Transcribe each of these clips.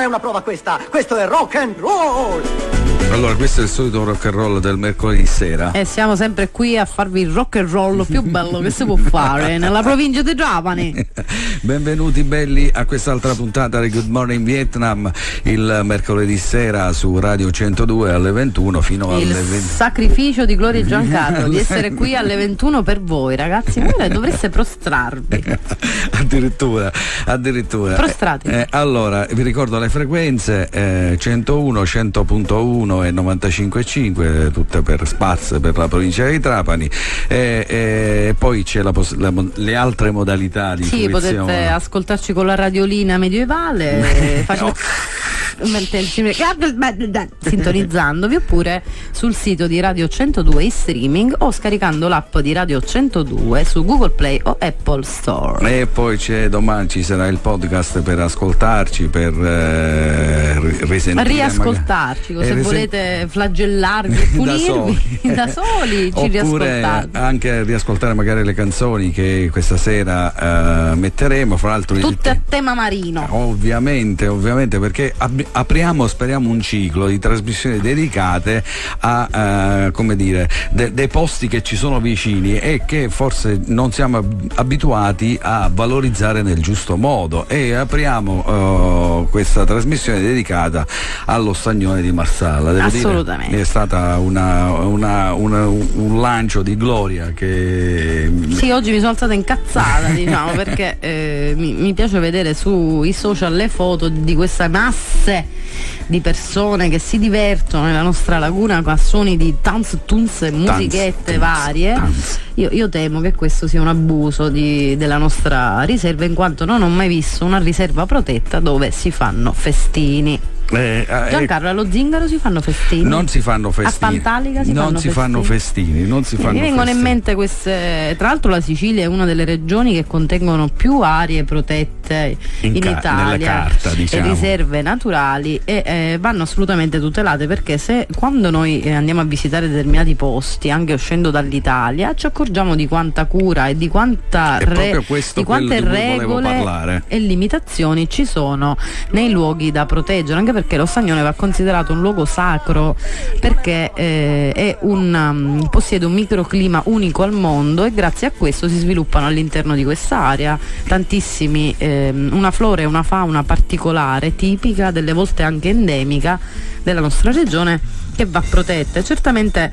è una prova questa, questo è rock and roll! Allora, questo è il solito rock and roll del mercoledì sera. E siamo sempre qui a farvi il rock and roll più bello che si può fare nella provincia di Trapani. Benvenuti belli a quest'altra puntata di Good Morning Vietnam il mercoledì sera su Radio 102 alle 21 fino il alle 20. sacrificio di Gloria Giancarlo di essere qui alle 21 per voi, ragazzi. Voi dovreste prostrarvi. addirittura, addirittura. Prostrati. Eh, allora, vi ricordo le frequenze eh, 101, 100.1 e 95.5, tutte per Spaz per la provincia di Trapani. E, e poi c'è le altre modalità di Sì, fruizione. potete ascoltarci con la radiolina medievale, facendo- sintonizzandovi oppure sul sito di Radio 102 in streaming o scaricando l'app di Radio 102 su Google Play o Apple Store. E poi c'è domani ci sarà il podcast per ascoltarci, per eh, ri- risentire. Riascoltarci, se eh, volete flagellarvi e da punirvi soli, da soli, ci Oppure riascoltate. anche riascoltare magari le canzoni che questa sera eh, metteremo, fra l'altro Tutte a tema marino. Ovviamente, ovviamente, perché ab- apriamo, speriamo, un ciclo di trasmissioni dedicate a, eh, come dire, de- dei posti che ci sono vicini e che forse non siamo ab- abituati a valorizzare nel giusto modo. E apriamo eh, questa trasmissione dedicata allo stagnone di Marsala. Devo dire, Assolutamente. è stata una- una- una- un lancio di gloria che Sì, oggi mi sono alzata incazzata, diciamo, perché eh, mi, mi piace vedere sui social le foto di queste masse di persone che si divertono nella nostra laguna con suoni di tanz, tunz e musichette tunz, varie. tanz. Io, io temo che questo sia un abuso di- della nostra riserva, in quanto non ho mai visto una riserva protetta dove si fanno festini. Eh, eh, Giancarlo, allo zingaro si fanno festini? Non si fanno festini. A Pantalica si non fanno si festini? fanno festini. Non si fanno Mi vengono in mente queste. Tra l'altro, la Sicilia è una delle regioni che contengono più aree protette In in, ca- Italia carta, diciamo. e riserve naturali e eh, vanno assolutamente tutelate perché se quando noi eh, andiamo a visitare determinati posti, anche uscendo dall'Italia, ci accorgiamo di quanta cura e di quanta questo di quante regole e limitazioni ci sono nei luoghi da proteggere, anche perché lo Stagnone va considerato un luogo sacro perché eh, un, um, possiede un microclima unico al mondo e grazie a questo si sviluppano all'interno di quest'area tantissimi, ehm, una flora e una fauna particolare, tipica, delle volte anche endemica della nostra regione che va protetta e certamente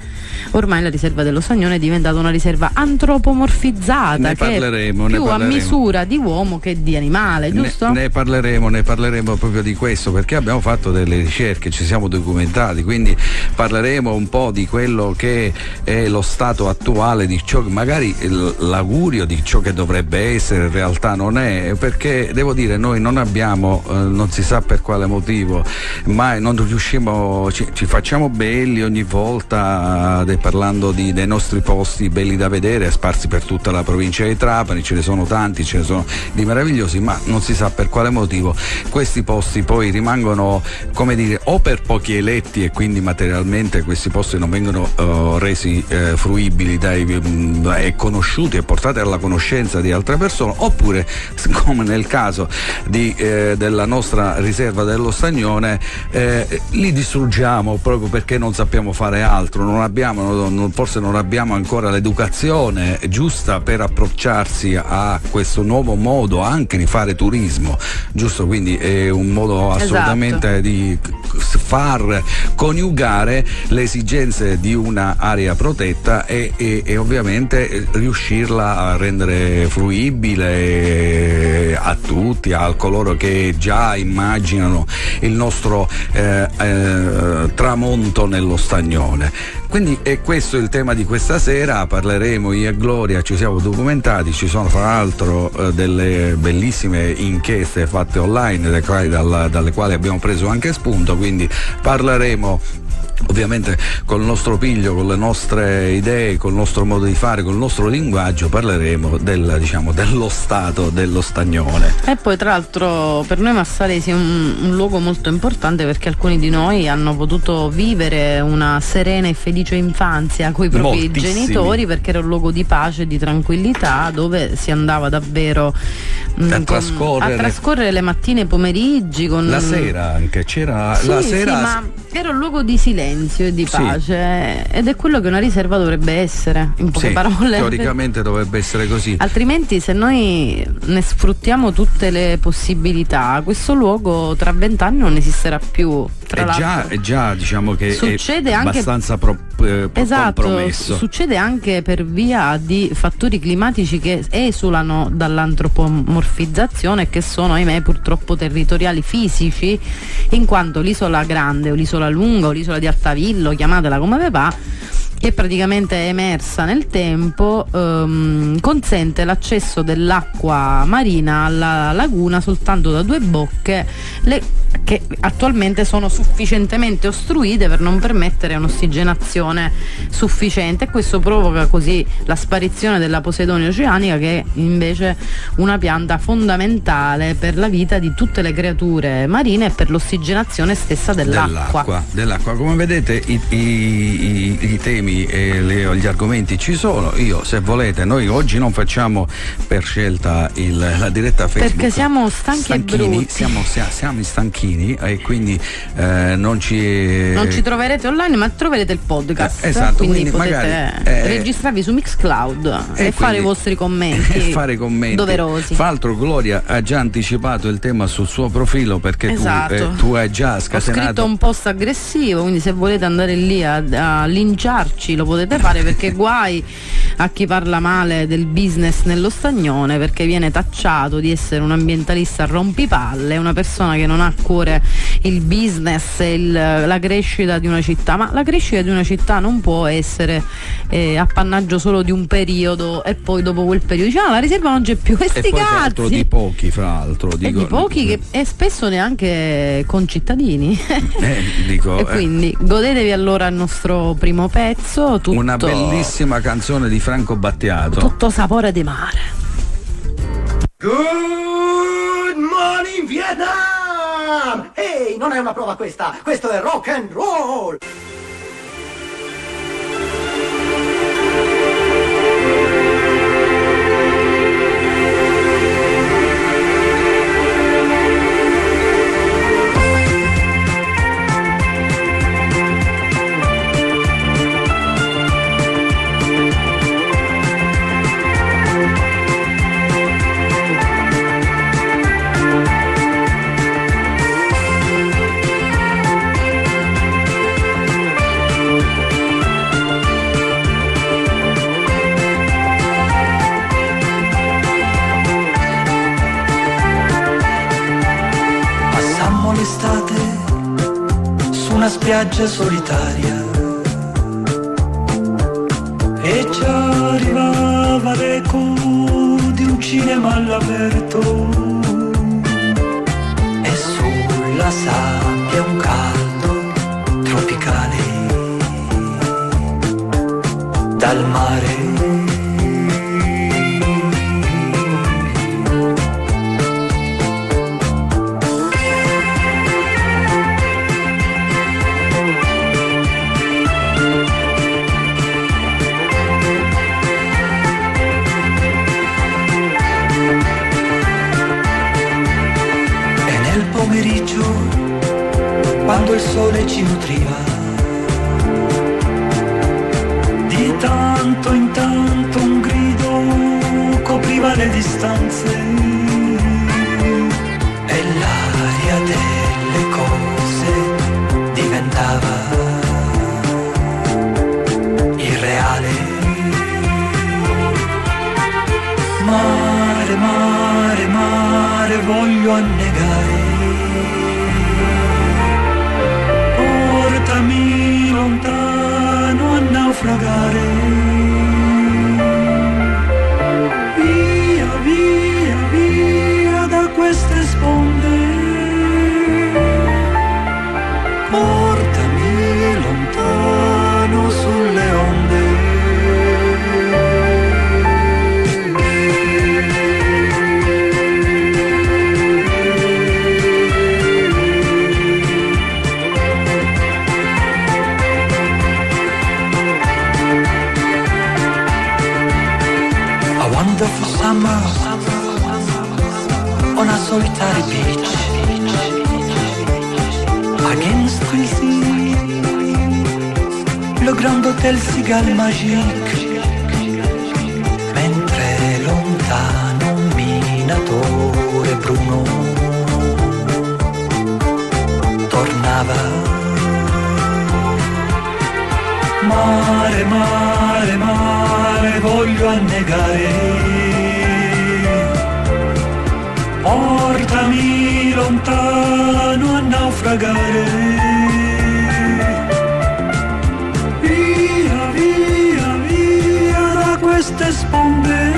ormai la riserva dello Sagnone è diventata una riserva antropomorfizzata Ne che parleremo, è ne più a parleremo. misura di uomo che di animale, Ne, giusto? ne parleremo, ne parleremo proprio di questo perché abbiamo fatto delle ricerche, ci siamo documentati, quindi parleremo un po' di quello che è lo stato attuale di ciò che magari l'augurio di ciò che dovrebbe essere in realtà non è, perché devo dire noi non abbiamo, eh, non si sa per quale motivo, mai non riusciamo, ci, ci facciamo belli ogni volta eh, parlando di- dei nostri posti belli da vedere, sparsi per tutta la provincia di Trapani, ce ne sono tanti, ce ne sono di meravigliosi, ma non si sa per quale motivo questi posti poi rimangono, come dire, o per pochi eletti e quindi materialmente questi posti non vengono eh, resi eh, fruibili dai, mm, e conosciuti e portati alla conoscenza di altre persone, oppure come nel caso di, eh, della nostra riserva dello Stagnone, eh, li distruggiamo proprio perché non sappiamo fare altro, non abbiamo, non- forse non abbiamo ancora l'educazione giusta per approcciarsi a questo nuovo modo anche di fare turismo, giusto? Quindi è un modo Esatto. assolutamente di far coniugare le esigenze di un'area protetta e, e- e ovviamente riuscirla a rendere fruibile a tutti, a coloro che già immaginano il nostro eh, eh, tramonto nello stagnone. Quindi è questo il tema di questa sera, parleremo io e Gloria, ci siamo documentati, ci sono fra l'altro eh, delle bellissime inchieste fatte online dalle quali abbiamo preso anche spunto, quindi parleremo ovviamente col nostro piglio, con le nostre idee, col nostro modo di fare, col nostro linguaggio parleremo del, diciamo, dello stato dello stagnone. E poi tra l'altro per noi Massalesi è un, un, luogo molto importante perché alcuni di noi hanno potuto vivere una serena e felice infanzia con i propri Moltissimi. genitori perché era un luogo di pace e di tranquillità dove si andava davvero mm, a, trascorrere. a, trascorrere. le mattine e i pomeriggi con la sera anche c'era sì, la sera sì, ma era un luogo di silenzio e di pace sì. ed è quello che una riserva dovrebbe essere, in poche sì, parole. Teoricamente dovrebbe essere così. Altrimenti se noi ne sfruttiamo tutte le possibilità, questo luogo tra vent'anni non esisterà più. Tra è, già, è già, diciamo che succede è anche, abbastanza pro, eh, esatto, compromesso. Succede anche per via di fattori climatici che esulano dall'antropomorfizzazione e che sono, ahimè, purtroppo territoriali fisici, in quanto l'isola grande o l'isola lunga o l'isola di Altavillo, chiamatela come ve va, che praticamente è emersa nel tempo, ehm, consente l'accesso dell'acqua marina alla laguna soltanto da due bocche, le che attualmente sono sufficientemente ostruite per non permettere un'ossigenazione sufficiente e questo provoca così la sparizione della Posidonia oceanica che è invece una pianta fondamentale per la vita di tutte le creature marine e per l'ossigenazione stessa dell'acqua. Dell'acqua, dell'acqua. Come vedete i, i, i, i temi e le, gli argomenti ci sono, io se volete, noi oggi non facciamo per scelta il, la diretta Facebook. Perché siamo stanchi stanchini, e. Siamo, siamo stanchi Bianchini e quindi eh, non ci non ci troverete online ma troverete il podcast eh, esatto quindi, quindi potete magari, eh, registrarvi su Mixcloud e, e fare i vostri commenti e fare commenti doverosi fra l'altro Gloria ha già anticipato il tema sul suo profilo perché esatto. tu, eh, tu, hai già scatenato ho scritto un post aggressivo quindi se volete andare lì a, a linciarci lo potete fare perché guai a chi parla male del business nello stagnone perché viene tacciato di essere un ambientalista rompipalle una persona che non ha cuore il business, il, la crescita di una città, ma la crescita di una città non può essere eh, appannaggio solo di un periodo e poi dopo quel periodo. Dice ah la riserva non c'è più. Questi cazzi di pochi fra l'altro dico, e di pochi che, e spesso neanche concittadini eh, dico, e quindi eh. godetevi allora il nostro primo pezzo tutto, una bellissima canzone di Franco Battiato tutto sapore di mare Good morning Vietnam Ehi, non è una prova questa! Questo è rock and roll! Una spiaggia solitaria. E ci arrivava l'eco di un cinema all'aperto. E sulla sabbia un caldo tropicale. Dal mare quando il sole ci nutriva. Di tanto in tanto un grido copriva le distanze e l'aria delle cose diventava irreale. Mare, mare, mare, voglio annegare on a solitary beach. Against sea. Le grand hôtel cigale magique mentre lontano un minatore bruno tornava. Mare mare mare voglio annegare portami lontano a naufragare via, via, via da queste sponde.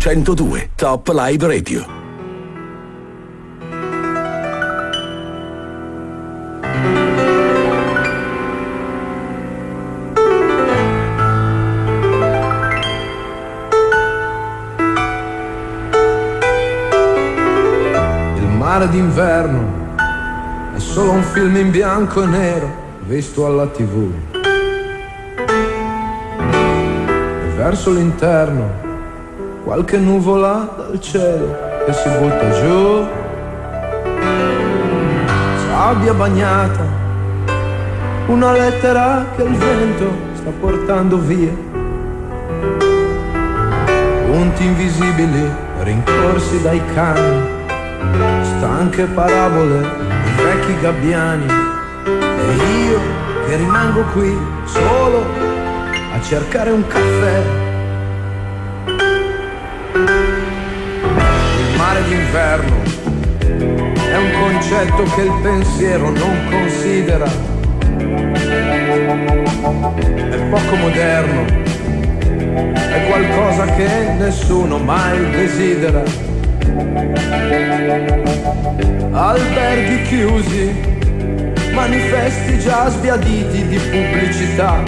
102, Top Live Radio. Il mare d'inverno è solo un film in bianco e nero visto alla tv. E verso l'interno qualche nuvola dal cielo che si butta giù. Sabbia bagnata, una lettera che il vento sta portando via. Punti invisibili rincorsi dai cani stanche parabole di vecchi gabbiani e io che rimango qui solo a cercare un caffè. D'inverno è un concetto che il pensiero non considera. È poco moderno, è qualcosa che nessuno mai desidera alberghi chiusi, manifesti già sbiaditi di pubblicità.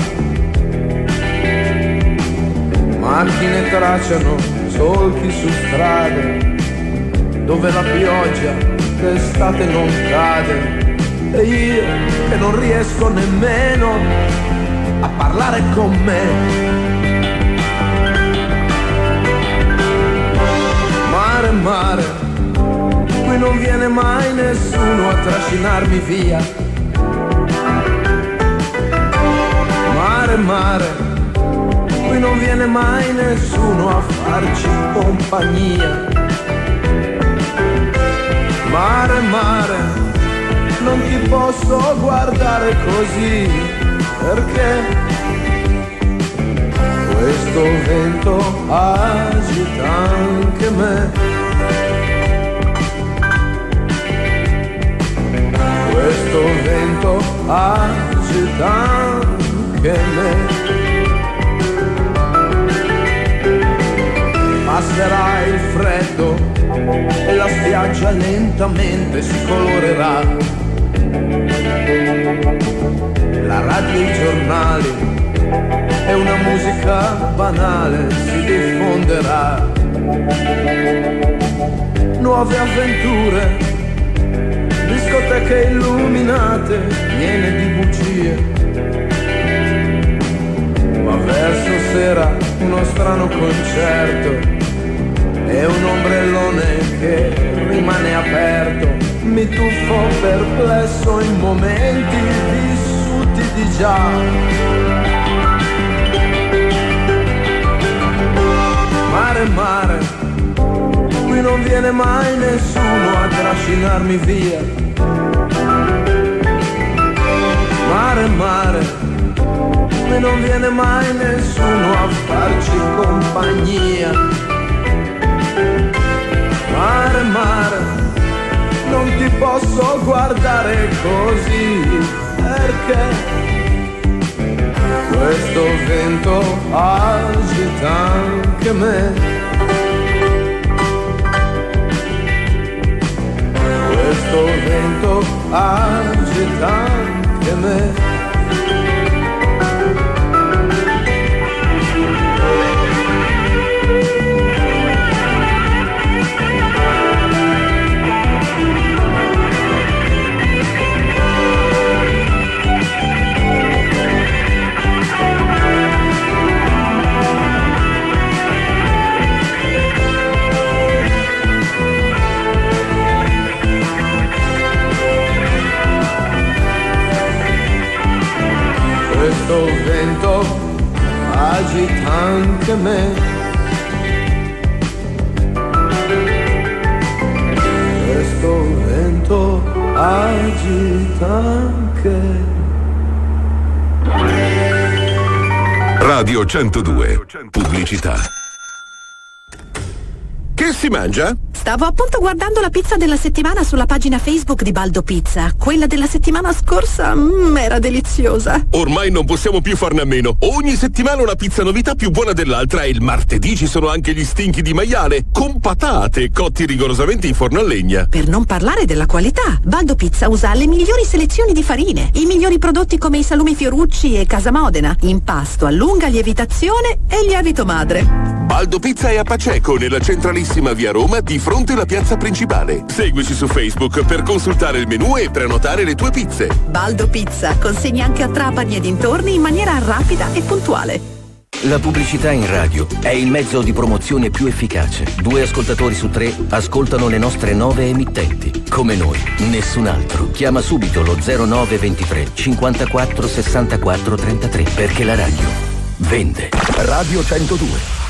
Macchine tracciano solchi su strade dove la pioggia d'estate non cade. E io che non riesco nemmeno a parlare con me. Mare, mare, qui non viene mai nessuno a trascinarmi via. Mare, mare, qui non viene mai nessuno a farci compagnia. Mare, mare, non ti posso guardare così, perché questo vento agita anche me. Questo vento agita anche me. Passerà il freddo e la spiaggia lentamente si colorerà. La radio e i giornali e una musica banale si diffonderà. Nuove avventure, discoteche illuminate, piene di bugie. Ma verso sera uno strano concerto e un ombrellone che rimane aperto. Mi tuffo perplesso in momenti vissuti di già. Mare, mare, qui non viene mai nessuno a trascinarmi via. Mare, mare, qui non viene mai nessuno a farci compagnia. Mare, mare, non ti posso guardare così perché questo vento agita anche me. Questo vento agita anche me. Agita anche me. Questo vento agita anche Radio 102. Pubblicità. Che si mangia? Stavo appunto guardando la pizza della settimana sulla pagina Facebook di Baldo Pizza. Quella della settimana scorsa mm, era deliziosa. Ormai non possiamo più farne a meno. Ogni settimana una pizza novità più buona dell'altra e il martedì ci sono anche gli stinchi di maiale con patate cotti rigorosamente in forno a legna. Per non parlare della qualità, Baldo Pizza usa le migliori selezioni di farine, i migliori prodotti come i salumi Fiorucci e Casa Modena, impasto a lunga lievitazione e lievito madre. Baldo Pizza è a Paceco, nella centralissima via Roma, di fronte alla piazza principale. Seguici su Facebook per consultare il menù e prenotare le tue pizze. Baldo Pizza consegna anche a Trapani e dintorni in maniera rapida e puntuale. La pubblicità in radio è il mezzo di promozione più efficace. Due ascoltatori su tre ascoltano le nostre nove emittenti. Come noi, nessun altro. Chiama subito lo 0923 54 64 33 perché la radio vende. Radio 102.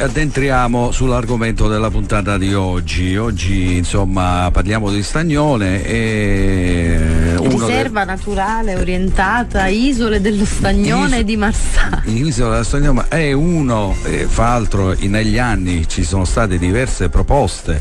Addentriamo sull'argomento della puntata di oggi. Oggi insomma parliamo di Stagnone e uno Riserva naturale orientata isole dello Stagnone Is- di Marsala. Isola della Stagnone ma è uno, eh, fra l'altro negli anni ci sono state diverse proposte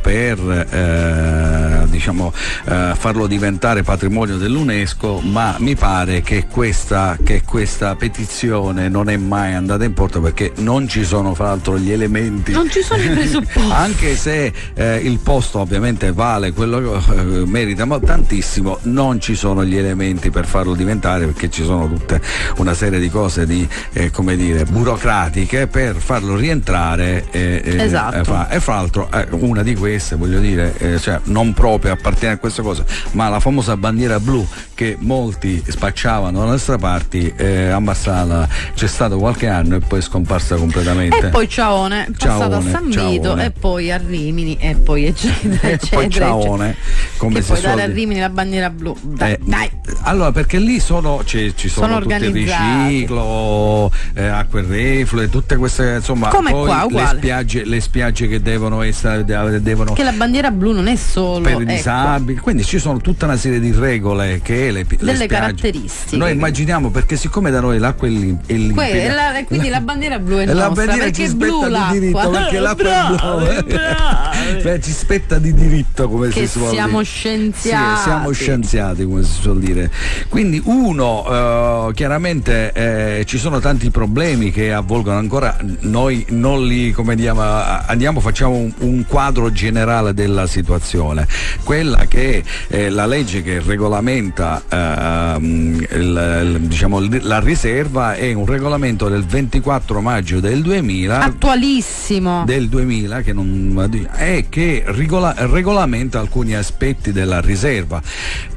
per eh, diciamo, eh, farlo diventare patrimonio dell'UNESCO, ma mi pare che questa, che questa petizione non è mai andata in porto perché non ci sono fra l'altro gli elementi. Non ci sono i presupposti. Anche se eh, il posto ovviamente vale quello che eh, merita ma tantissimo, non ci sono gli elementi per farlo diventare perché ci sono tutte una serie di cose di, eh, come dire, burocratiche per farlo rientrare. eh, Esatto. fa- e fra l'altro eh, una di queste, voglio dire, eh, cioè, non proprio appartiene a queste cose, ma la famosa bandiera blu che molti spacciavano dalle nostre parti, eh, a Marsala c'è stato qualche anno e poi è scomparsa completamente. E poi Ciaone, passato a San Vito e poi a Rimini e poi eccetera E eccetera. poi eccetera. ciaone, come che si suol dare a. Rimini la bandiera blu. Dai, Eh, dai. Allora, perché lì sono, ci, ci sono, Sono tutti il riciclo, eh, acque reflue, tutte queste, insomma, Come poi qua, le spiagge, le spiagge che devono essere, devono Che la bandiera blu non è solo per i ecco, disabili, quindi ci sono tutta una serie di regole che le, le delle spiagge- caratteristiche. Noi immaginiamo perché siccome da noi l'acqua è, lim- è limpida. Que- e la- e quindi la bandiera blu è la nostra bandiera perché ci è blu spetta di diritto perché l'acqua Bravi, è blu. Beh, ci spetta di diritto come Che si suol siamo scienziati. Sì, siamo scienziati come si suol dire. Quindi uno eh, chiaramente eh, ci sono tanti problemi che avvolgono ancora noi non li come diamo andiamo facciamo un, un quadro generale della situazione. Quella che è la legge che regolamenta ehm, il- diciamo, la riserva è un regolamento del 24 maggio del 2000 Attualissimo. del 2000 che non è che regola- regolamenta alcuni aspetti della riserva.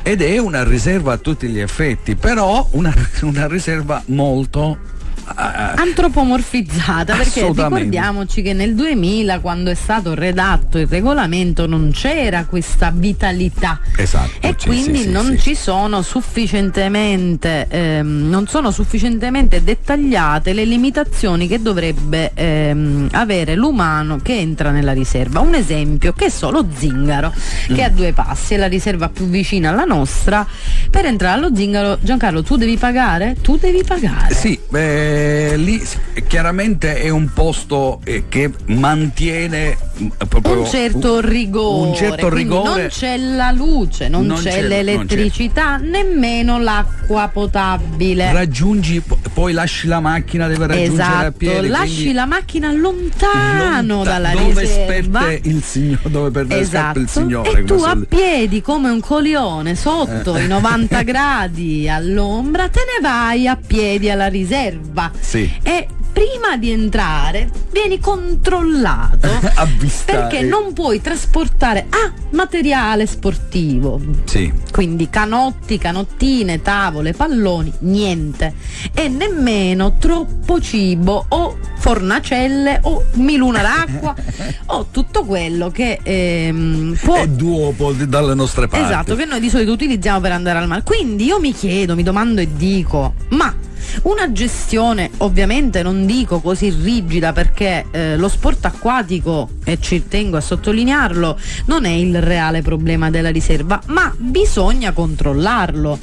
Ed è una riserva a tutti gli effetti però una, una riserva molto antropomorfizzata perché ricordiamoci che nel 2000 quando è stato redatto il regolamento non c'era questa vitalità. Esatto e sì, quindi sì, non sì. ci sono sufficientemente ehm, non sono sufficientemente dettagliate le limitazioni che dovrebbe ehm, avere l'umano che entra nella riserva. Un esempio che è solo Zingaro che è a due passi è la riserva più vicina alla nostra. Per entrare allo Zingaro Giancarlo tu devi pagare? tu devi pagare? Sì, beh, lì s- chiaramente è un posto eh, che mantiene proprio un certo rigore, un certo rigore. non c'è la luce, non, Non c'è, c'è- l'elettricità, nemmeno l'acqua potabile. raggiungi po- poi lasci la macchina deve raggiungere a Esatto, piedi lasci la macchina lontano lonta- dalla dove riserva. il signore dove per dove scappa Esatto, il signore e come tu a piedi come un colione sotto Eh. i 90 gradi all'ombra te ne vai a piedi alla riserva Sì. e prima di entrare vieni controllato perché non puoi trasportare ah, materiale sportivo Sì. quindi canotti, canottine, tavole, palloni, niente. E nemmeno troppo cibo o fornacelle o miluna d'acqua o tutto quello che ehm, può è duopo dalle nostre parti Esatto, che noi di solito utilizziamo per andare al mare. Quindi io mi chiedo, mi domando e dico, ma una gestione ovviamente non dico così rigida perché eh, lo sport acquatico, e ci tengo a sottolinearlo, non è il reale problema della riserva, ma bisogna controllarlo.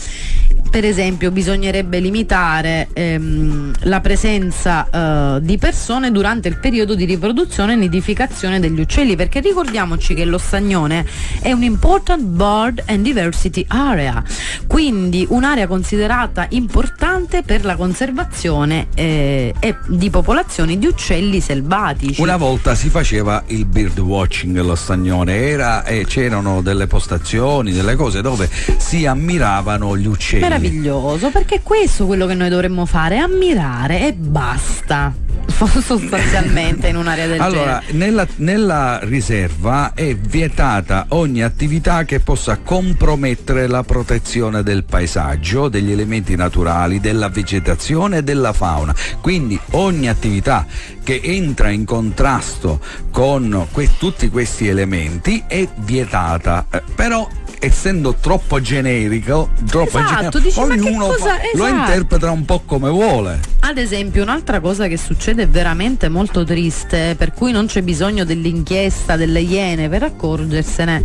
Per esempio bisognerebbe limitare ehm, la presenza eh, di persone durante il periodo di riproduzione e nidificazione degli uccelli, perché ricordiamoci che lo stagnone è un important bird and diversity area, quindi un'area considerata importante per la conservazione eh, e di popolazioni di uccelli selvatici. Una volta si faceva il bird watching allo stagnone, era, e c'erano delle postazioni, delle cose dove si ammiravano gli uccelli. Meraviglioso, perché è questo quello che noi dovremmo fare, ammirare e basta. Sostanzialmente in un'area del Allora, genere. nella, nella riserva è vietata ogni attività che possa compromettere la protezione del paesaggio, degli elementi naturali, della vegetazione e della fauna. Quindi ogni attività che entra in contrasto con que- tutti questi elementi è vietata. Eh, però essendo troppo generico, troppo Esatto, generico, dici, ognuno cosa- fa- lo esatto. interpreta un po' come vuole. Ad esempio, un'altra cosa che succede veramente molto triste, per cui non c'è bisogno dell'inchiesta delle Iene per accorgersene,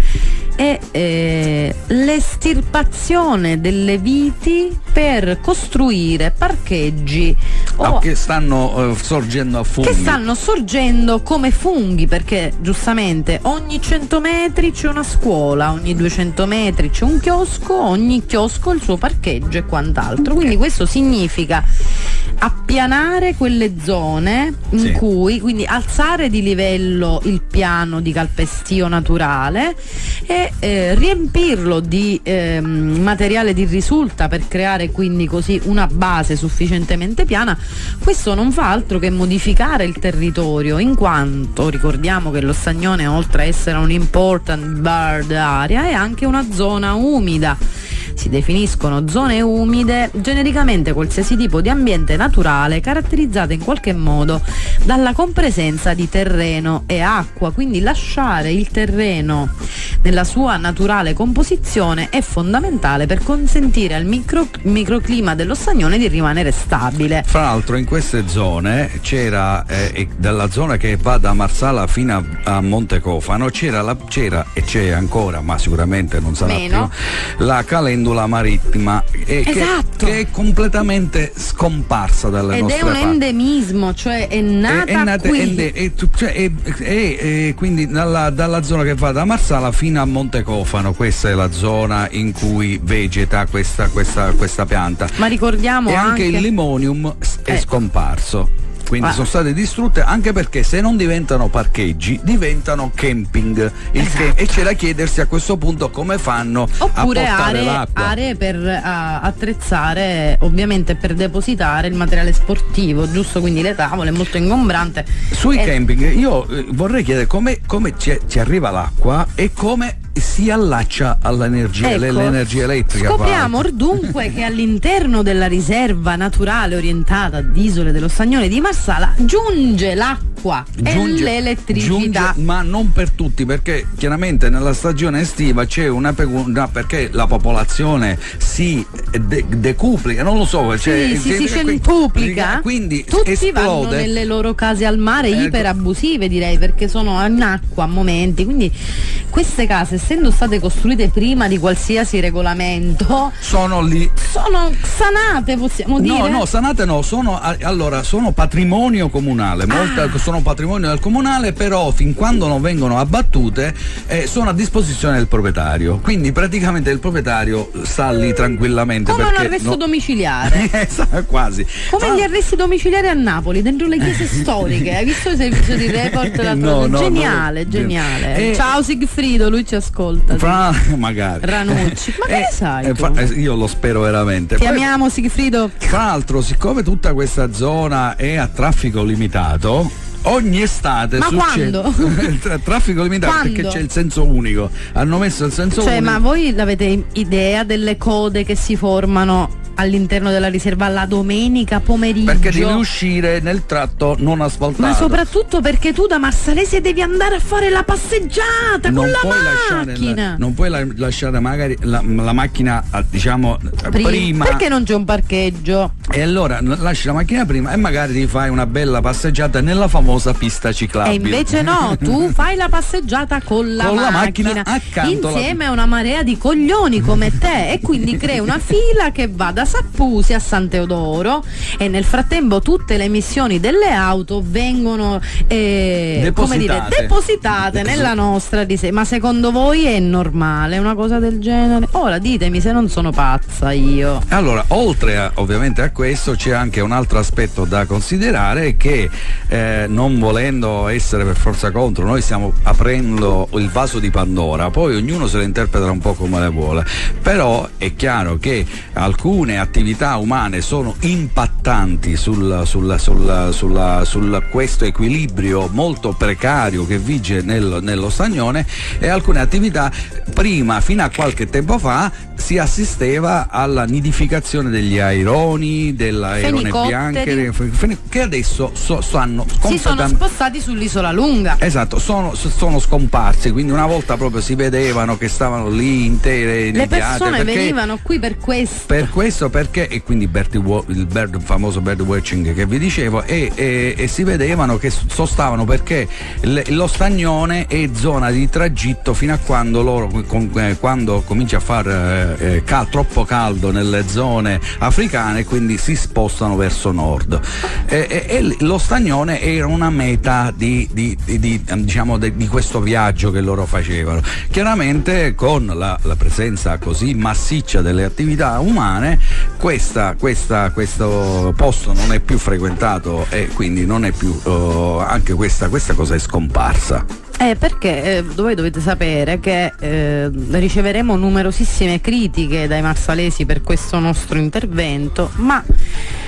è eh, l'estirpazione delle viti per costruire parcheggi o che stanno eh, sorgendo a funghi. che stanno sorgendo come funghi perché giustamente ogni 100 metri c'è una scuola, ogni 200 metri c'è un chiosco, ogni chiosco il suo parcheggio e quant'altro. Quindi questo significa appianare quelle zone in Sì. cui quindi alzare di livello il piano di calpestio naturale e eh, riempirlo di ehm, materiale di risulta per creare quindi così una base sufficientemente piana questo non fa altro che modificare il territorio in quanto ricordiamo che lo Stagnone oltre a essere un important bird area è anche una zona umida si definiscono zone umide genericamente qualsiasi tipo di ambiente naturale caratterizzato in qualche modo dalla compresenza di terreno e acqua, quindi lasciare il terreno nella sua naturale composizione è fondamentale per consentire al micro- microclima dello stagnone di rimanere stabile. Fra l'altro in queste zone c'era, eh, dalla zona che va da Marsala fino a, a Montecofano, c'era, la- c'era e c'è ancora, ma sicuramente non sarà Meno. più, la calendula marittima eh, che- Esatto. che, è completamente scomparsa dalle Ed è nostre un parti. endemismo, cioè è nata, è, è nata- qui. ende- è cioè, è- è- è quindi dalla, dalla zona che va da Marsala fino a Montecofano, questa è la zona in cui vegeta questa, questa, questa pianta. Ma ricordiamo e anche, anche- il limonium è Eh. scomparso. Quindi Ah. sono state distrutte anche perché se non diventano parcheggi diventano camping Esatto. che- e c'è da chiedersi a questo punto come fanno Oppure a portare aree, l'acqua. aree per ah, attrezzare, ovviamente per depositare il materiale sportivo, giusto? Quindi le tavole, molto ingombrante. Sui Eh, camping io eh, vorrei chiedere come, come ci, ci arriva l'acqua e come si allaccia all'energia, Ecco, elettrica. Scopriamo or dunque che all'interno della riserva naturale orientata ad isole dello Stagnone di Marsala giunge l'acqua Giunge- e l'elettricità. giunge, ma non per tutti perché chiaramente nella stagione estiva c'è una peculiarità perché la popolazione si de- decuplica non lo so cioè, Sì, si, si centuplica. quindi Tutti vanno esplode nelle loro case al mare Ecco. iperabusive direi perché sono in acqua a momenti. Quindi queste case essendo state costruite prima di qualsiasi regolamento sono lì sono sanate possiamo dire. No, no, sanate no, sono allora sono patrimonio comunale, molte Ah. sono patrimonio del comunale, però fin quando non vengono abbattute eh, sono a disposizione del proprietario. Quindi praticamente il proprietario sta lì tranquillamente Come un arresto no- domiciliare. Esatto, quasi. Come Fra- gli arresti domiciliari a Napoli, dentro le chiese storiche. Hai visto il servizio di report? l'altro No, no, geniale, geniale. Eh, Ciao Sigfrido, lui ci ascolta. Fra, magari. Ranucci. Ma che ne sai eh, eh, io lo spero veramente. Ti Poi- amiamo Sigfrido. Tra l'altro, siccome tutta questa zona è a traffico limitato, ogni estate Ma succede Tra- traffico limitato Quando? perché c'è il senso unico. Hanno messo il senso Cioè, unico. ma voi avete idea delle code che si formano all'interno della riserva la domenica pomeriggio? Perché devi uscire nel tratto non asfaltato. Ma soprattutto perché tu da Marsalese devi andare a fare la passeggiata non con la macchina. la, non puoi la- lasciare magari la, la macchina diciamo Pri- prima Perché non c'è un parcheggio? E allora lasci la macchina prima e magari ti fai una bella passeggiata nella famosa pista E ciclabile. invece no, tu fai la passeggiata con la Con la macchina, macchina accanto alla- insieme a una marea di coglioni come te e quindi crei una fila che va da Sappusi a San Teodoro e nel frattempo tutte le emissioni delle auto vengono eh, come dire, Depositate. depositate nella nostra riserva. Ma secondo voi è normale una cosa del genere? Ora ditemi se non sono pazza io. Allora, oltre a- ovviamente a questo c'è anche un altro aspetto da considerare che eh, non volendo essere per forza contro, noi stiamo aprendo il vaso di Pandora, poi ognuno se lo interpreta un po' come le vuole, però è chiaro che alcune attività umane sono impattanti sul, sul, sul, sul questo equilibrio molto precario che vige nel- nello stagnone e alcune attività prima, fino a qualche tempo fa, si assisteva alla nidificazione degli aironi, Fenicotteri. bianche, che adesso so- stanno Si sono spostati sull'isola lunga. Esatto, sono, sono scomparsi, quindi una volta proprio si vedevano che stavano lì intere. Le persone venivano qui per questo. per questo perché, e quindi Bertie il, bird- famoso bird watching che vi dicevo, e, e- e si vedevano che sostavano perché le- lo stagnone è zona di tragitto fino a quando loro, con- eh, quando comincia a far eh, eh, cal- troppo caldo nelle zone africane, quindi si spostano verso nord. E, e- e lo stagnone era una meta di, di- di- di, diciamo, di questo viaggio che loro facevano. Chiaramente con la, la presenza così massiccia delle attività umane, questa- questa- questo posto non è più frequentato e quindi non è più eh, anche questa, questa cosa è scomparsa. Eh, perché eh, voi dovete sapere che eh, riceveremo numerosissime critiche dai marsalesi per questo nostro intervento, ma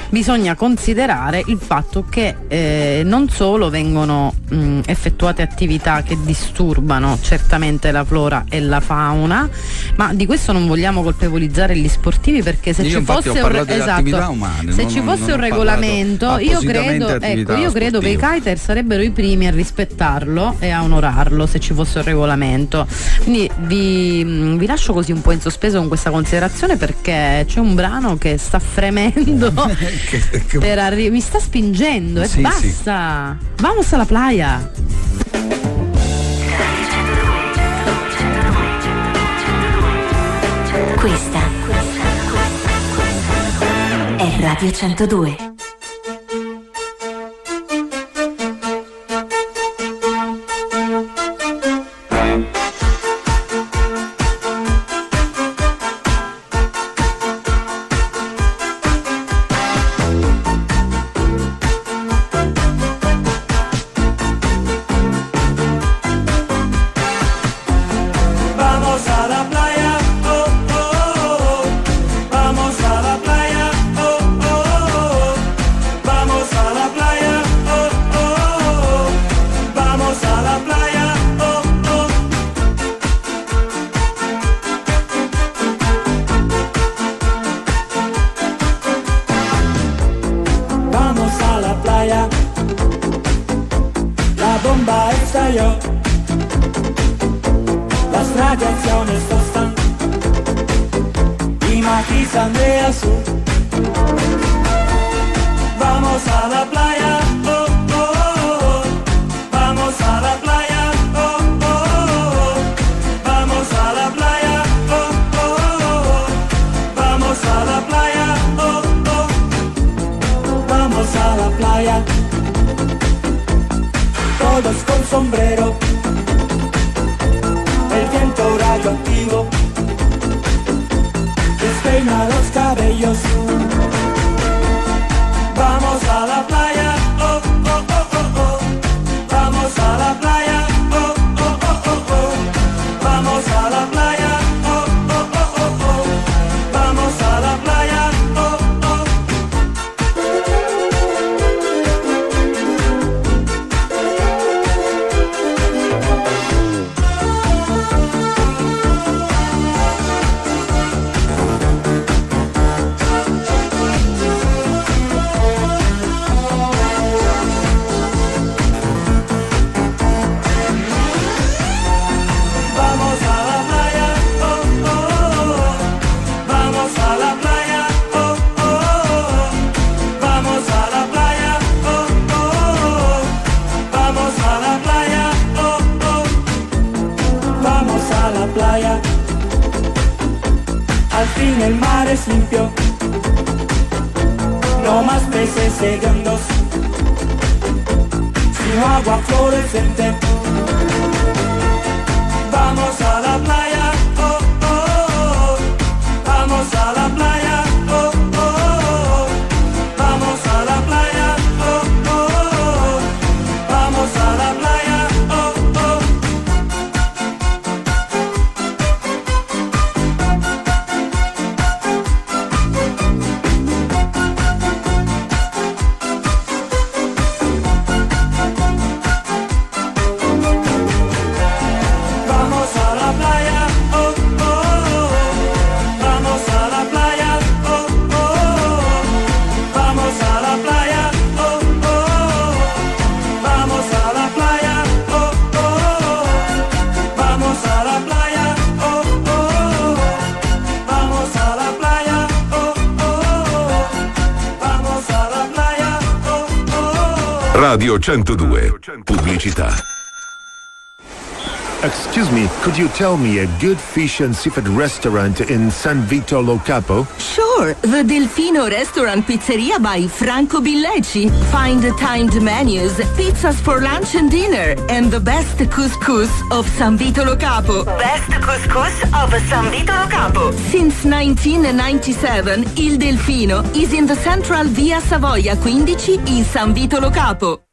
bisogna considerare il fatto che eh, non solo vengono mh, effettuate attività che disturbano certamente la flora e la fauna, ma di questo non vogliamo colpevolizzare gli sportivi perché se Io ci fosse un esatto, umane, se non- ci fosse un regolamento, io credo, ecco, io credo che i kiter sarebbero i primi a rispettarlo e a onorarlo se ci fosse un regolamento. Quindi vi, mh, vi lascio così un po' in sospeso con questa considerazione perché c'è un brano che sta fremendo per arri- mi sta spingendo e Sì, basta. Vamos alla playa. Questa è Radio 102. Radio 102. Pubblicità. Excuse me, could you tell me a good fish and seafood restaurant in San Vito Lo Capo? Sure, the Delfino Restaurant Pizzeria by Franco Billeci. Find timed menus, pizzas for lunch and dinner, and the best couscous of San Vito Lo Capo. Best couscous of San Vito Lo Capo. Since 1997, Il Delfino is in the central via Savoia 15 in San Vito Lo Capo.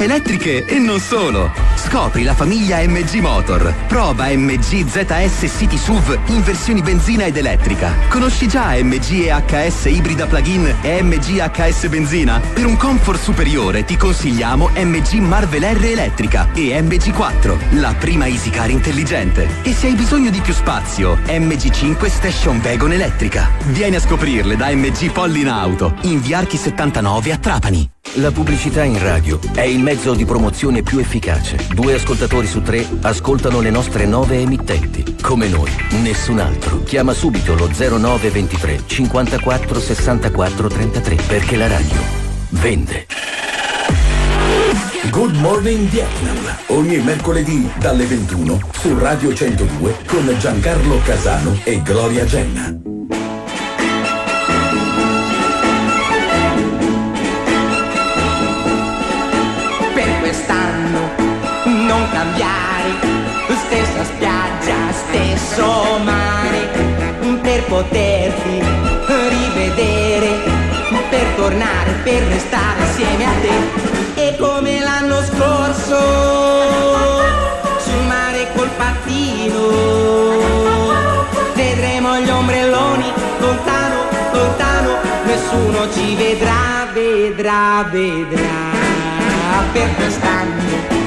Elettriche e non solo. Scopri la famiglia MG Motor. Prova MG ZS City SUV in versioni benzina ed elettrica. Conosci già MG EHS ibrida plug-in e MG HS benzina? Per un comfort superiore ti consigliamo MG Marvel R elettrica e MG4, la prima Easy Car intelligente. E se hai bisogno di più spazio, MG5 Station Wagon elettrica. Vieni a scoprirle da MG Pollin Auto, in Viarchi 79 a Trapani. La pubblicità in radio è il mezzo di promozione più efficace. Due ascoltatori su tre ascoltano le nostre nove emittenti. Come noi, nessun altro. Chiama subito lo 0923 54 64 33 perché la radio vende. Good Morning Vietnam. Ogni mercoledì dalle 21 su Radio 102 con Giancarlo Casano e Gloria Genna. Cambiare. Stessa spiaggia, stesso mare. Per poterti rivedere per tornare, per restare insieme a te. E come l'anno scorso sul mare col pattino. Vedremo gli ombrelloni lontano, lontano. Nessuno ci vedrà, vedrà, vedrà. Per quest'anno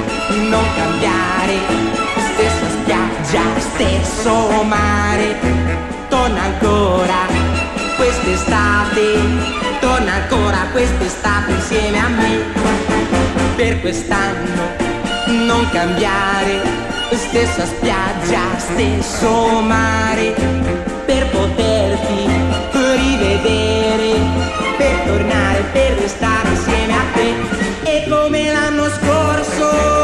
cambiare. Stessa spiaggia, stesso mare torna ancora quest'estate torna ancora quest'estate insieme a me. Per quest'anno non cambiare stessa spiaggia, stesso mare per poterti rivedere per tornare, per restare insieme a te. E come l'anno scorso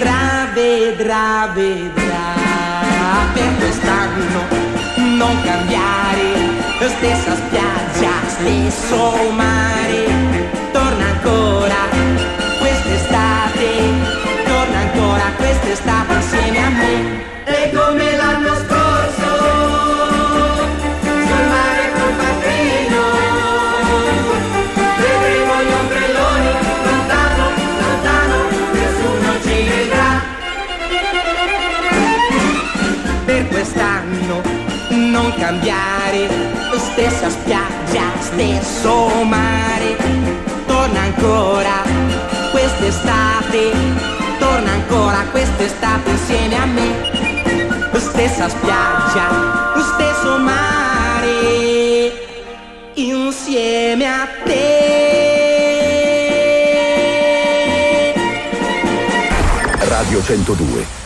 vedrà, vedrà, vedrà. Per quest'anno non cambiare stessa spiaggia, stesso mare torna ancora stessa spiaggia, stesso mare torna ancora quest'estate torna ancora quest'estate insieme a me stessa spiaggia, stesso mare insieme a te Radio 102.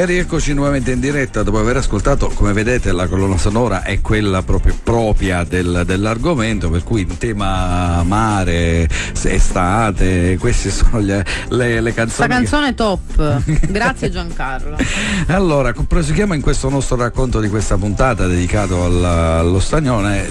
E rieccoci nuovamente in diretta dopo aver ascoltato, come vedete, la colonna sonora è quella proprio propria del- dell'argomento, per cui in tema mare, estate, queste sono le, le- le canzoni. che- canzone top. Grazie Giancarlo. Allora, proseguiamo in questo nostro racconto di questa puntata dedicato al- allo stagnone,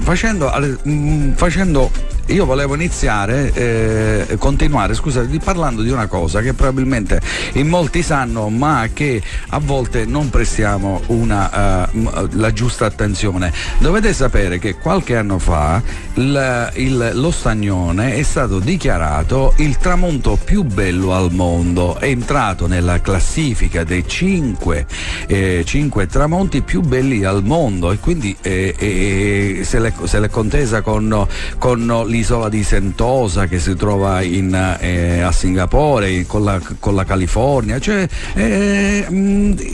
facendo, mm, facendo- io volevo iniziare, eh, continuare, scusa, di- parlando di una cosa che probabilmente in molti sanno, ma che a volte non prestiamo una, eh, m- la giusta attenzione. Dovete sapere che qualche anno fa il- il- lo stagnone è stato dichiarato il tramonto più bello al mondo, è entrato nella classifica dei cinque, eh, cinque tramonti più belli al mondo e quindi eh, eh, se, l'è, se l'è contesa con, con l'isola di Sentosa che si trova in, eh, a Singapore con la, con la California. Cioè, eh,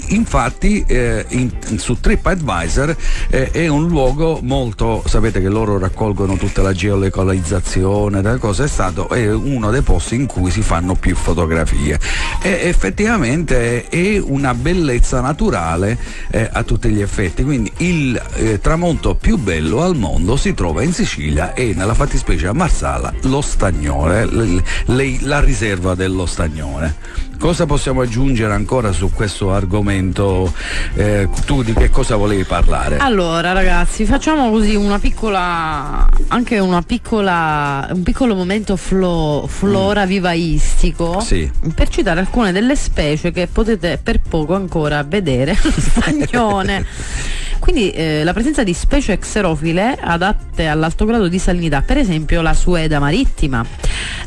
infatti eh, in- su TripAdvisor eh, è un luogo molto, sapete che loro raccolgono tutta la geolocalizzazione, delle cose, è stato è uno dei posti in cui si fanno più fotografie. E effettivamente è una bellezza naturale eh, a tutti gli effetti. Quindi il tramonto più bello al mondo si trova in Sicilia e nella fattispecie a Marsala, lo Stagnone, l- l- la riserva dello Stagnone. Cosa possiamo aggiungere ancora su questo argomento? Eh, tu di che cosa volevi parlare? Allora ragazzi, facciamo così una piccola, anche una piccola, un piccolo momento flo- flora vivaistico Sì. per citare alcune delle specie che potete per poco ancora vedere allo stagnone. Quindi eh, la presenza di specie xerofile adatte all'alto grado di salinità, per esempio la sueda marittima,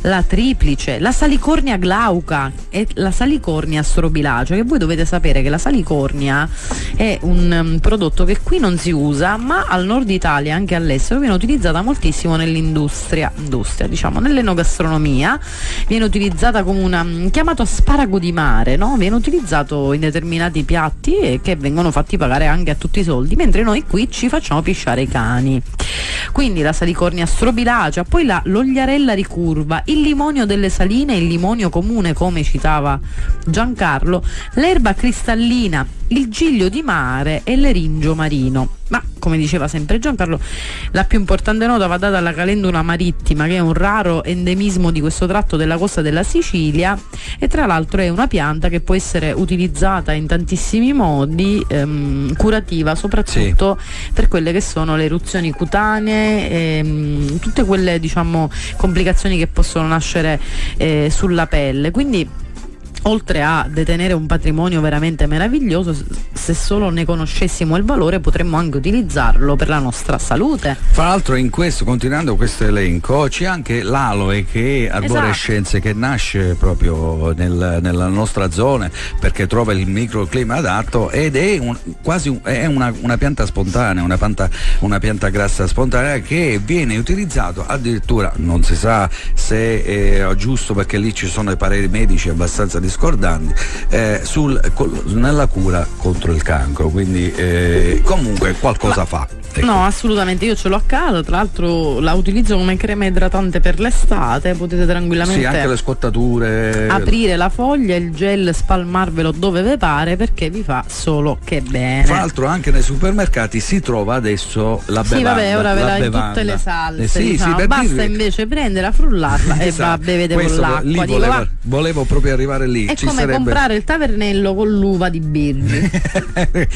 la triplice, la salicornia glauca e la salicornia strobilacea, che voi dovete sapere che la salicornia è un um, prodotto che qui non si usa, ma al nord Italia, anche all'estero, viene utilizzata moltissimo nell'industria, industria, diciamo, nell'enogastronomia, viene utilizzata come una mm, chiamato asparago di mare, no? Viene utilizzato in determinati piatti e che vengono fatti pagare anche a tutti i soldi, mentre noi qui ci facciamo pisciare i cani. Quindi la salicornia strobilacea, poi la l'ogliarella ricurva, il limonio delle saline, il limonio comune come citava Giancarlo, l'erba cristallina, il giglio di mare e l'eringio marino. Ma come diceva sempre Giancarlo, la più importante nota va data alla calendula marittima, che è un raro endemismo di questo tratto della costa della Sicilia e tra l'altro è una pianta che può essere utilizzata in tantissimi modi, ehm, curativa soprattutto per quelle che sono le eruzioni cutanee, ehm, tutte quelle diciamo complicazioni che possono nascere eh, sulla pelle. Quindi oltre a detenere un patrimonio veramente meraviglioso, se solo ne conoscessimo il valore potremmo anche utilizzarlo per la nostra salute. Fra l'altro in questo, continuando questo elenco, c'è anche l'aloe che è arborescenze che nasce proprio nel- nella nostra zona perché trova il microclima adatto ed è un- quasi un- è una, una pianta spontanea, una pianta, una pianta grassa spontanea che viene utilizzato addirittura, non si sa se è giusto perché lì ci sono i pareri medici abbastanza discordanti, eh, sul- col- nella cura contro il cancro, quindi eh, comunque qualcosa fa. Ecco. No, assolutamente, io ce l'ho a casa, tra l'altro la utilizzo come crema idratante per l'estate, potete tranquillamente Sì, anche le scottature. aprire la foglia, il gel, spalmarvelo dove vi pare perché vi fa solo che bene. Fra l'altro anche nei supermercati si trova adesso la Sì, bevanda. vabbè, ora ve la la in tutte le salse, Eh sì, diciamo. sì, basta dirvi- invece prendere, frullarla e Esatto. va, bevete con Questo vo- l'acqua. Dico, volevo, volevo proprio arrivare lì. È Ci come sarebbe... comprare il tavernello con l'uva di Birgi,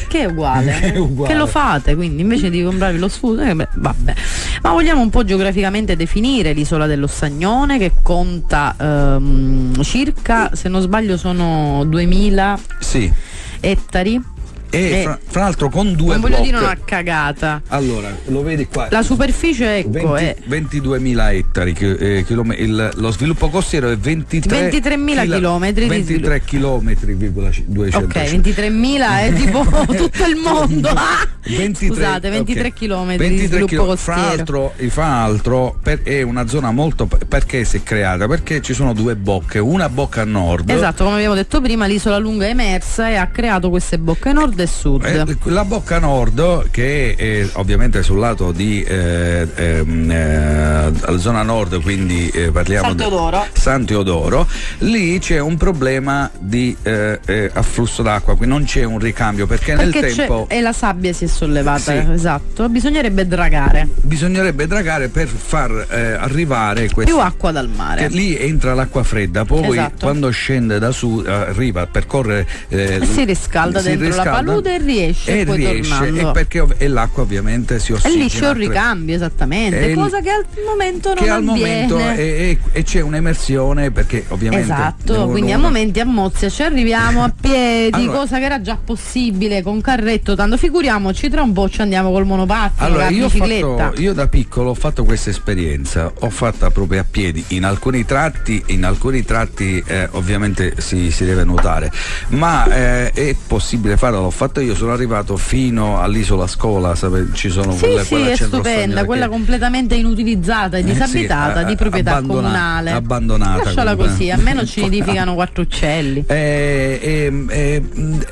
che è uguale, È uguale. che lo fate, quindi invece di comprare lo sfuso, eh, beh, vabbè. Ma vogliamo un po' geograficamente definire l'isola dello Stagnone che conta ehm, circa, se non sbaglio, sono 2000 Sì. ettari. E Eh, fra, fra l'altro con due non voglio dire una cagata. Allora, lo vedi qua. La superficie ecco 20 è 22.000 ettari, eh, chilometri- il- lo sviluppo costiero è 23 23.000 chila- chilometri di 23 chilometri, virgola c- 200. Ok, 23.000 è tipo tutto il mondo. Ah! 23, Scusate, 23 ok. km di 23 sviluppo chilo- fra l'altro, fra l'altro per- è una zona molto perché si è creata perché ci sono due bocche una bocca a nord Esatto, come abbiamo detto prima, l'isola lunga è emersa e ha creato queste bocche nord e sud. Eh, la bocca nord che è ovviamente sul lato di eh, ehm, eh, zona nord quindi eh, parliamo San di-. San Teodoro lì c'è un problema di eh, eh, afflusso d'acqua qui non c'è un ricambio perché, Perché nel c'è- tempo e la sabbia si è sollevata, Sì. esatto. Bisognerebbe dragare bisognerebbe dragare per far eh, arrivare questo più acqua dal mare. che lì entra l'acqua fredda, poi Esatto. quando scende da su eh, arriva, percorre eh, E si riscalda si dentro la palude e riesce e riesce tornando. e perché ov- e l'acqua ovviamente si E ossigena. lì c'è un ricambio, esattamente, E cosa che al momento non che al avviene. momento è- è- e c'è un'emersione perché ovviamente Esatto, quindi a momenti a Mozia ci arriviamo a piedi, Allora- cosa che era già possibile con carretto, tanto figuriamoci tra un po' ci andiamo col monopattino, Allora, la io, fatto, io da piccolo ho fatto questa esperienza, ho fatta proprio a piedi, in alcuni tratti, in alcuni tratti eh, ovviamente si, si deve nuotare, ma eh, è possibile farlo, fatto io, sono arrivato fino all'isola Scola, sape- ci sono Sì, quelle, sì, quella è stupenda, quella che- completamente inutilizzata e Eh, sì, disabitata eh, di proprietà abbandona- comunale. abbandonata Lasciala comunque. così, almeno ci nidificano quattro uccelli. Eh, eh, eh,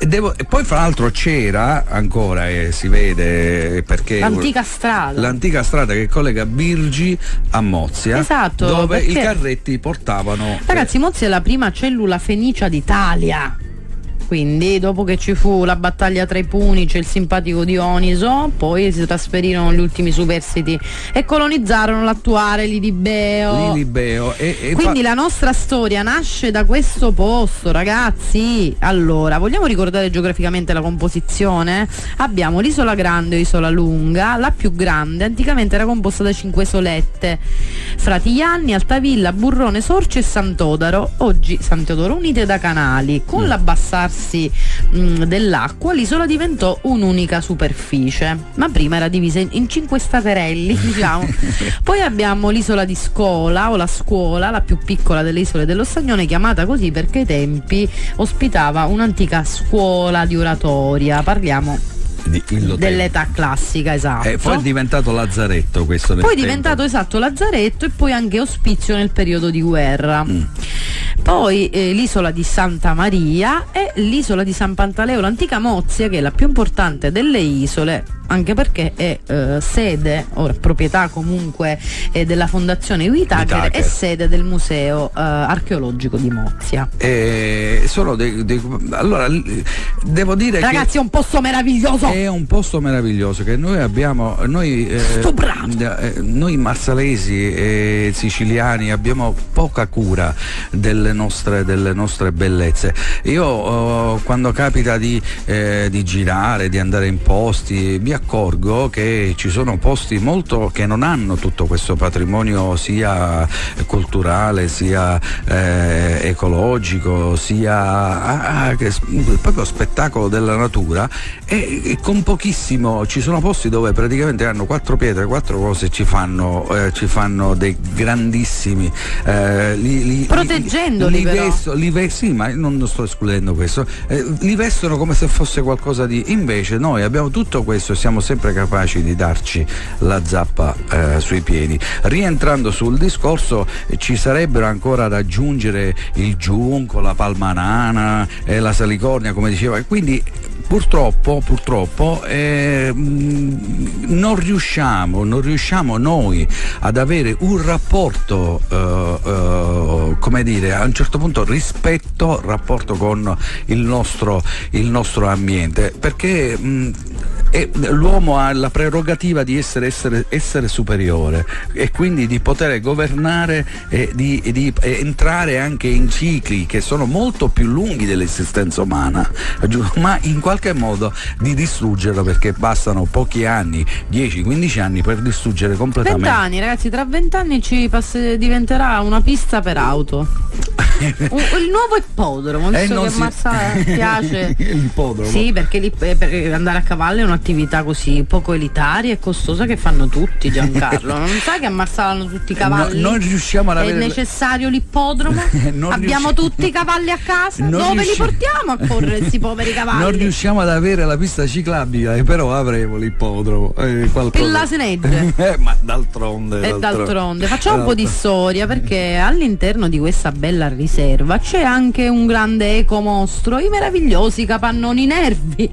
devo- e poi fra l'altro c'era ancora e si vede eh, perché L'antica strada. l'antica strada che collega Birgi a Mozia Esatto, dove i carretti portavano Ragazzi, Mozzi è la prima cellula fenicia d'Italia. Quindi, dopo che ci fu la battaglia tra i Punici e il simpatico Dioniso, poi si trasferirono gli ultimi superstiti e colonizzarono l'attuale Lidibeo. Lilibeo e, e Quindi fa- la nostra storia nasce da questo posto, ragazzi. Allora, vogliamo ricordare geograficamente la composizione? Abbiamo l'isola grande o isola lunga, la più grande, anticamente era composta da cinque isolette. Fratiglianni, Altavilla, Burrone, Sorci e Sant'Odaro, oggi Sant'Odaro unite da canali. Con l'abbassarsi mh, dell'acqua l'isola diventò un'unica superficie, ma prima era divisa in cinque staterelli, diciamo. Poi abbiamo l'isola di Scola o la Scuola, la più piccola delle isole dello Stagnone, chiamata così perché ai tempi ospitava un'antica scuola di oratoria. Parliamo di Illo dell'età classica, esatto. Eh, poi è diventato Lazzaretto questo Poi è tempo. diventato esatto lazzaretto e poi anche ospizio nel periodo di guerra. Mm. Poi eh, l'isola di Santa Maria e l'isola di San Pantaleo, l'antica Mozia che è la più importante delle isole, anche perché è eh, sede, ora proprietà comunque eh, della Fondazione Whitaker e sede del Museo eh, Archeologico di Mozia. Eh, sono dei- dei- allora devo dire Ragazzi, è un posto meraviglioso! che è un posto meraviglioso che noi abbiamo noi, eh, eh, noi marsalesi e siciliani abbiamo poca cura delle nostre, delle nostre bellezze io oh, quando capita di, eh, di girare di andare in posti mi accorgo che ci sono posti molto che non hanno tutto questo patrimonio sia culturale sia eh, ecologico sia ah, ah, che proprio spettacolo della natura e, e con pochissimo ci sono posti dove praticamente hanno quattro pietre quattro cose e ci fanno, eh, ci fanno dei grandissimi eh, li, li- Proteggendoli, li, però. vesto- li ve- sì ma non, sto escludendo questo eh, li vestono come se fosse qualcosa di invece noi abbiamo tutto questo siamo sempre capaci di darci la zappa eh, sui piedi. Rientrando sul discorso eh, ci sarebbero ancora da aggiungere il giunco la palmanana e la salicornia come diceva. Quindi purtroppo purtroppo eh, mh, non riusciamo non riusciamo noi ad avere un rapporto eh, eh, come dire a un certo punto rispetto rapporto con il nostro, il nostro ambiente. Perché mh, e l'uomo ha la prerogativa di essere, essere- essere superiore e quindi di poter governare e di, e di entrare anche in cicli che sono molto più lunghi dell'esistenza umana, ma in qualche modo di distruggerlo perché bastano pochi anni, 10-15 anni per distruggere completamente. Vent'anni, ragazzi, tra vent'anni ci passe- diventerà una pista per auto. Il nuovo ippodromo, Eh, visto non che si- Marsala piace. L'ippodromo. Sì, perché lì- eh, per andare a cavallo è un'attività così poco elitaria e costosa che fanno tutti, Giancarlo. Non sai che a Marsala hanno tutti i cavalli? No, non riusciamo ad È avere- necessario l'ippodromo? Abbiamo riusci- tutti i cavalli a casa? Non Dove riusci- li portiamo a correre questi poveri cavalli? Non riusciamo ad avere la pista ciclabile, eh, però avremo l'ippodromo. eh, qualcosa. Il Lasenegge. Eh, ma d'altronde. E d'altronde facciamo un po' di storia perché all'interno di questa bella riserva c'è anche un grande ecomostro, i meravigliosi capannoni nervi,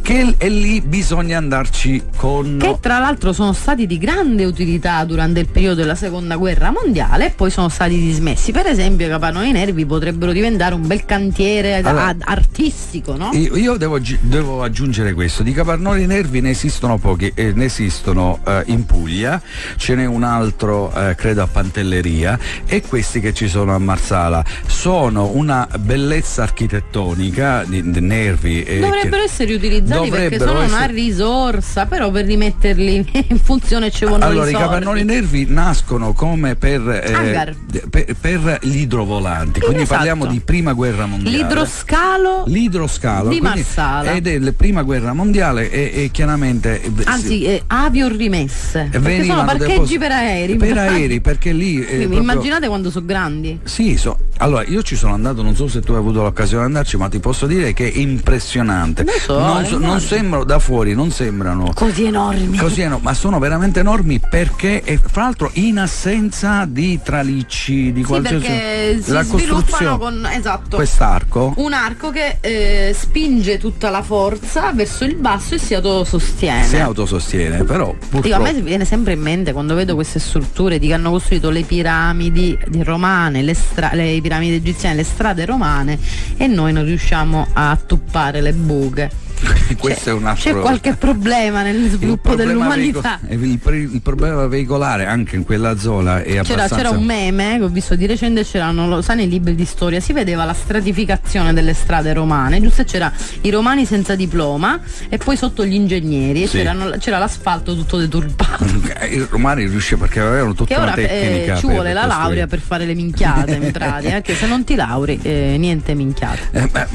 Che e lì bisogna andarci con. che tra l'altro sono stati di grande utilità durante il periodo della seconda guerra mondiale e poi sono stati dismessi. Per esempio i capannoni nervi potrebbero diventare un bel cantiere Allora, artistico, no? Io, devo, devo aggiungere questo, di capannoni nervi ne esistono pochi, eh, ne esistono eh, in Puglia, ce n'è un altro eh, credo a Pantelleria e questi che ci sono a Marsala sono una bellezza architettonica di, di nervi. eh, Dovrebbero essere utilizzati perché dovrebbero sono una essere- risorsa, però per rimetterli in funzione ci vogliono Allora, i i capannoni nervi nascono come per, eh, per, per gli idrovolanti, quindi Esatto. parliamo di prima guerra mondiale. L'idroscalo L'idroscalo di quindi- Marsala. ed è la prima guerra mondiale e, e chiaramente eh, Anzi, eh, avio rimesse. Perché sono parcheggi deposi- per aerei. per aerei perché lì eh, proprio- Immaginate quando sono grandi. sì, so- Allora, io ci sono andato, non so se tu hai avuto l'occasione di andarci, ma ti posso dire che è impressionante. So, non, so- non sembrano da fuori, non sembrano Così enormi. così enormi, ma sono veramente enormi perché, e fra l'altro, in assenza di tralicci, di Sì, qualsiasi si la sviluppano costruzione. con esatto. Quest'arco Un arco che eh, spinge tutta la forza verso il basso e si autosostiene. si autosostiene, però Dico, a purtroppo me viene sempre in mente quando vedo queste strutture di che hanno costruito le piramidi di romane, le, stra- le piramidi egiziane, le strade romane e noi non riusciamo a tuppare le buche. questo è un altro C'è qualche problema nel il sviluppo problema dell'umanità. veico- il, pre- il problema veicolare anche in quella zona è C'era, abbastanza c'era un meme che ho visto di recente, c'erano, lo sai nei libri di storia, si vedeva la stratificazione delle strade romane, giusto? C'era i romani senza diploma e poi sotto gli ingegneri e Sì. c'era l'asfalto tutto deturpato. i romani riuscivano perché avevano tutta Che ora eh, tecnica ci per vuole la costruire. laurea per fare le minchiate in pratica, che se non ti lauri eh, niente minchiate. Eh, ma,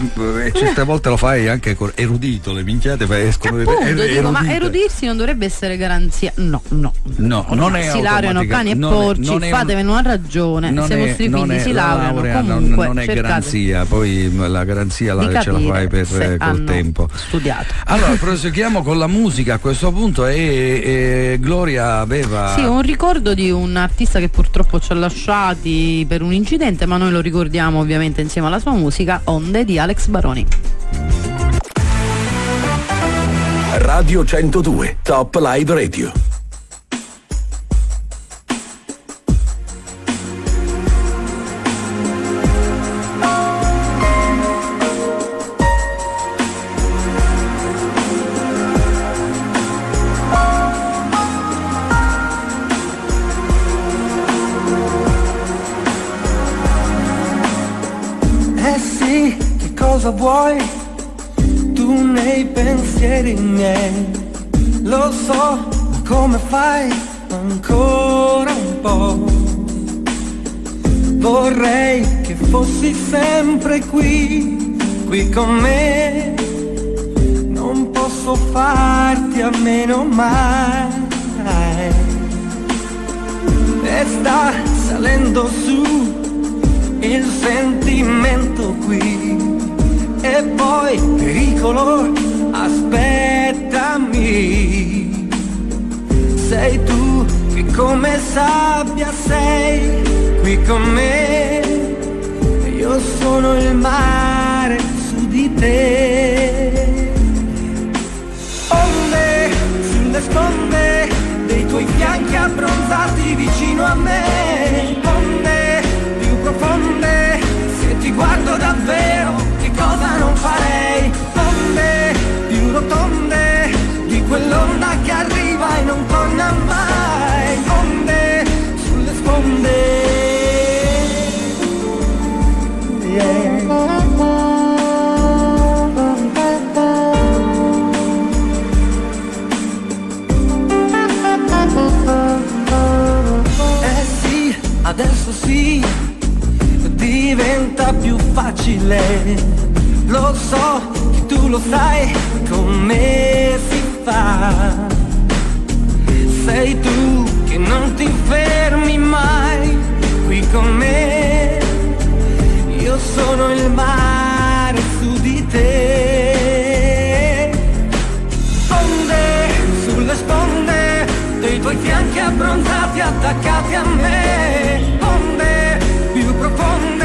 eh, certe volte lo fai anche con erudito, le minchiate poi escono Appunto, er- dico, ma erudite. erudirsi non dovrebbe essere garanzia. No, no. No, non è si laureano automatica- cani e porci, non è fatevene una ragione. non se i è- vostri figli è si la laureano laurea, non- comunque non, è cercate garanzia, poi la garanzia la ce la fai per eh, col tempo. studiato. Allora, proseguiamo con la musica a questo punto e, e Gloria aveva Sì, un ricordo di un artista che purtroppo ci ha lasciati per un incidente, ma noi lo ricordiamo ovviamente insieme alla sua musica, Onde di Alex Baroni. Radio 102, Top Live Radio. Fossi sempre qui, qui con me. Non posso farti a meno mai. E sta salendo su il sentimento qui e poi pericolo aspettami sei tu che come sabbia sei qui con me io sono il mare su di te. Onde sulle sponde dei tuoi fianchi abbronzati vicino a me. Onde più profonde se ti guardo davvero che cosa non farei? Onde più rotonde di quell'onda che arriva e non torna mai. Onde sulle sponde adesso sì, diventa più facile. Lo so che tu lo sai come si fa. Sei tu che non ti fermi mai qui con me. Io sono il mare su di te. Dei tuoi fianchi abbronzati attaccati a me. Onde più profonde,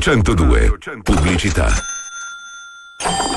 102. Pubblicità.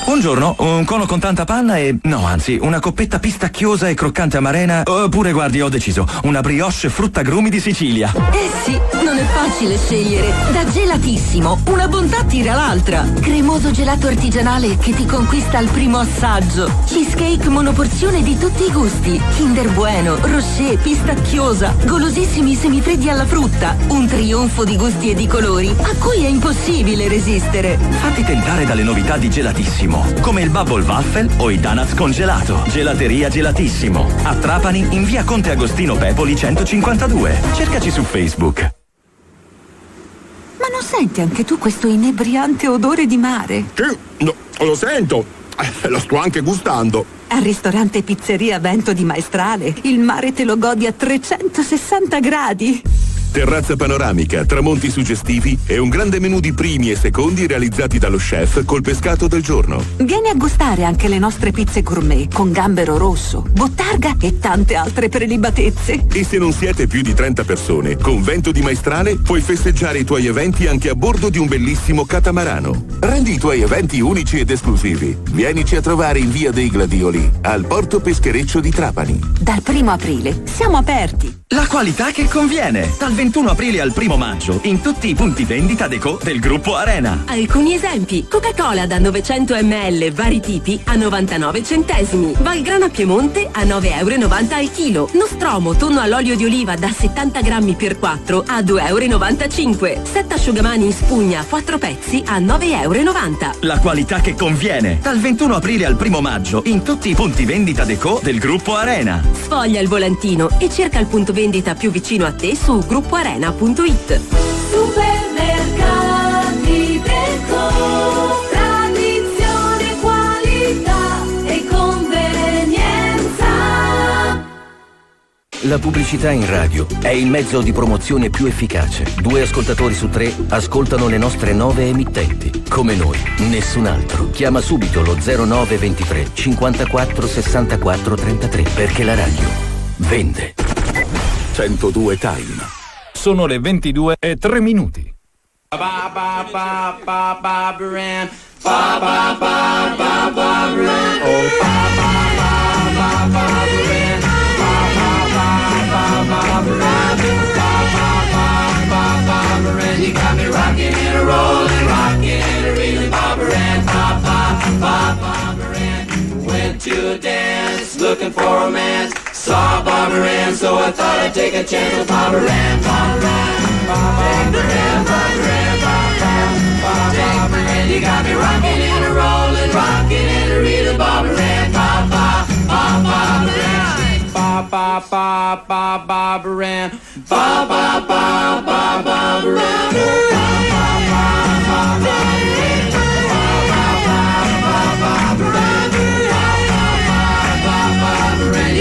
Buongiorno, un cono con tanta panna e. no, anzi, una coppetta pistacchiosa e croccante amarena. Oppure, guardi, ho deciso, una brioche fruttagrumi di Sicilia. Eh sì, non è facile scegliere. Da Gelatissimo, una bontà tira l'altra. Cremoso gelato artigianale che ti conquista al primo assaggio. Cheesecake monoporzione di tutti i gusti. Kinder Bueno, Rocher, pistacchiosa. Golosissimi semifreddi alla frutta. Un trionfo di gusti e di colori a cui è impossibile resistere. Fatti tentare dalle novità di Gelatissimo, come il Bubble Waffle o i donuts congelato. Gelateria Gelatissimo. A Trapani, in via Conte Agostino Pepoli 152. Cercaci su Facebook. Senti anche tu questo inebriante odore di mare? Sì, no, lo sento. Eh, lo sto anche gustando. Al ristorante Pizzeria Vento di Maestrale il mare te lo godi a 360 gradi. Terrazza panoramica, tramonti suggestivi e un grande menù di primi e secondi realizzati dallo chef col pescato del giorno. Vieni a gustare anche le nostre pizze gourmet con gambero rosso, bottarga e tante altre prelibatezze. E se non siete più di 30 persone, con Vento di Maestrale puoi festeggiare i tuoi eventi anche a bordo di un bellissimo catamarano. Rendi i tuoi eventi unici ed esclusivi. Vienici a trovare in via dei Gladioli, al porto peschereccio di Trapani. Dal primo aprile siamo aperti. La qualità che conviene. Dal 21 aprile al 1 maggio in tutti i punti vendita Deco del gruppo Arena. Alcuni esempi. Coca-Cola da 900 ml vari tipi a 99 centesimi. Valgrana Piemonte a 9,90 euro al chilo. Nostromo tonno all'olio di oliva da 70 grammi per 4 a 2,95 euro. Set asciugamani in spugna 4 pezzi a 9,90 euro. La qualità che conviene. Dal 21 aprile al 1 maggio in tutti i punti vendita Deco del gruppo Arena. Sfoglia il volantino e cerca il punto vendita più vicino a te su gruppoarena.it. Supermercati Deco, tradizione, qualità e convenienza. La pubblicità in radio è il mezzo di promozione più efficace. Due ascoltatori su tre ascoltano le nostre nove emittenti. Come noi, nessun altro. Chiama subito lo 0923 54 64 33 perché la radio vende. 102 Time. Sono le 22 e 3 minuti. Ba ba ba ba ba Baran. Ba ba ba ba ba Baran. Oh ba ba ba ba ba Baran. Ba ba ba ba ba Baran. Ba ba ba ba ba Baran. You got me rocking and a rolling, rocking and a reeling, Bob Baran. Ba ba ba ba Baran. Went to a dance, looking for romance. Saw Bob Baran, so I thought I'd take a chance with Bob Baran. Bob Baran. Bob Baran. Bob Baran. Bob Baran. You got me rocking and a rocking and a reeling, Bob Baran. Ba ba ba ba. Ba ba ba ba ba Baran. Ba ba ba ba ba Baran. Ba ba ba ba ba Baran.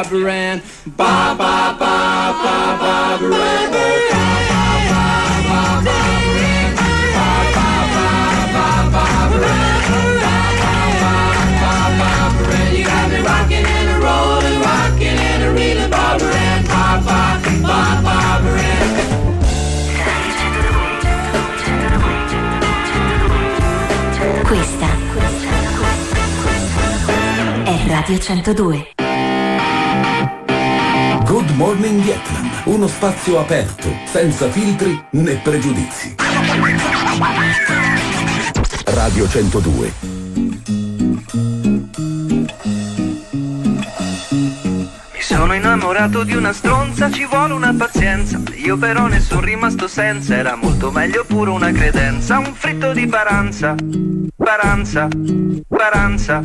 Bob, Bobber and Bob, Bob, Bob, Bob, Bobber and Bob, Bob, Bob, Bob, Bobber and Bob, Bob, Bob, Bob, Bobber and you got me rocking and a rolling, rocking and a reeling, Bobber and Bob, Bob, Bob, Bobber and Questa è Radio 102. Morning Vietnam, uno spazio aperto, senza filtri né pregiudizi. Radio 102. Mi Sono innamorato di una stronza, ci vuole una pazienza. Io però ne sono rimasto senza, era molto meglio pure una credenza. Un fritto di paranza, paranza, paranza.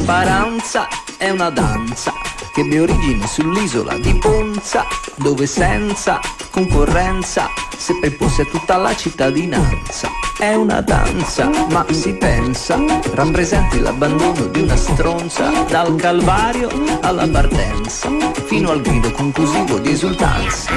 La paranza è una danza che abbia origine sull'isola di Ponza, dove senza concorrenza seppe posse tutta la cittadinanza. È una danza, ma si pensa, rappresenti l'abbandono di una stronza, dal calvario alla partenza, fino al grido conclusivo di esultanza.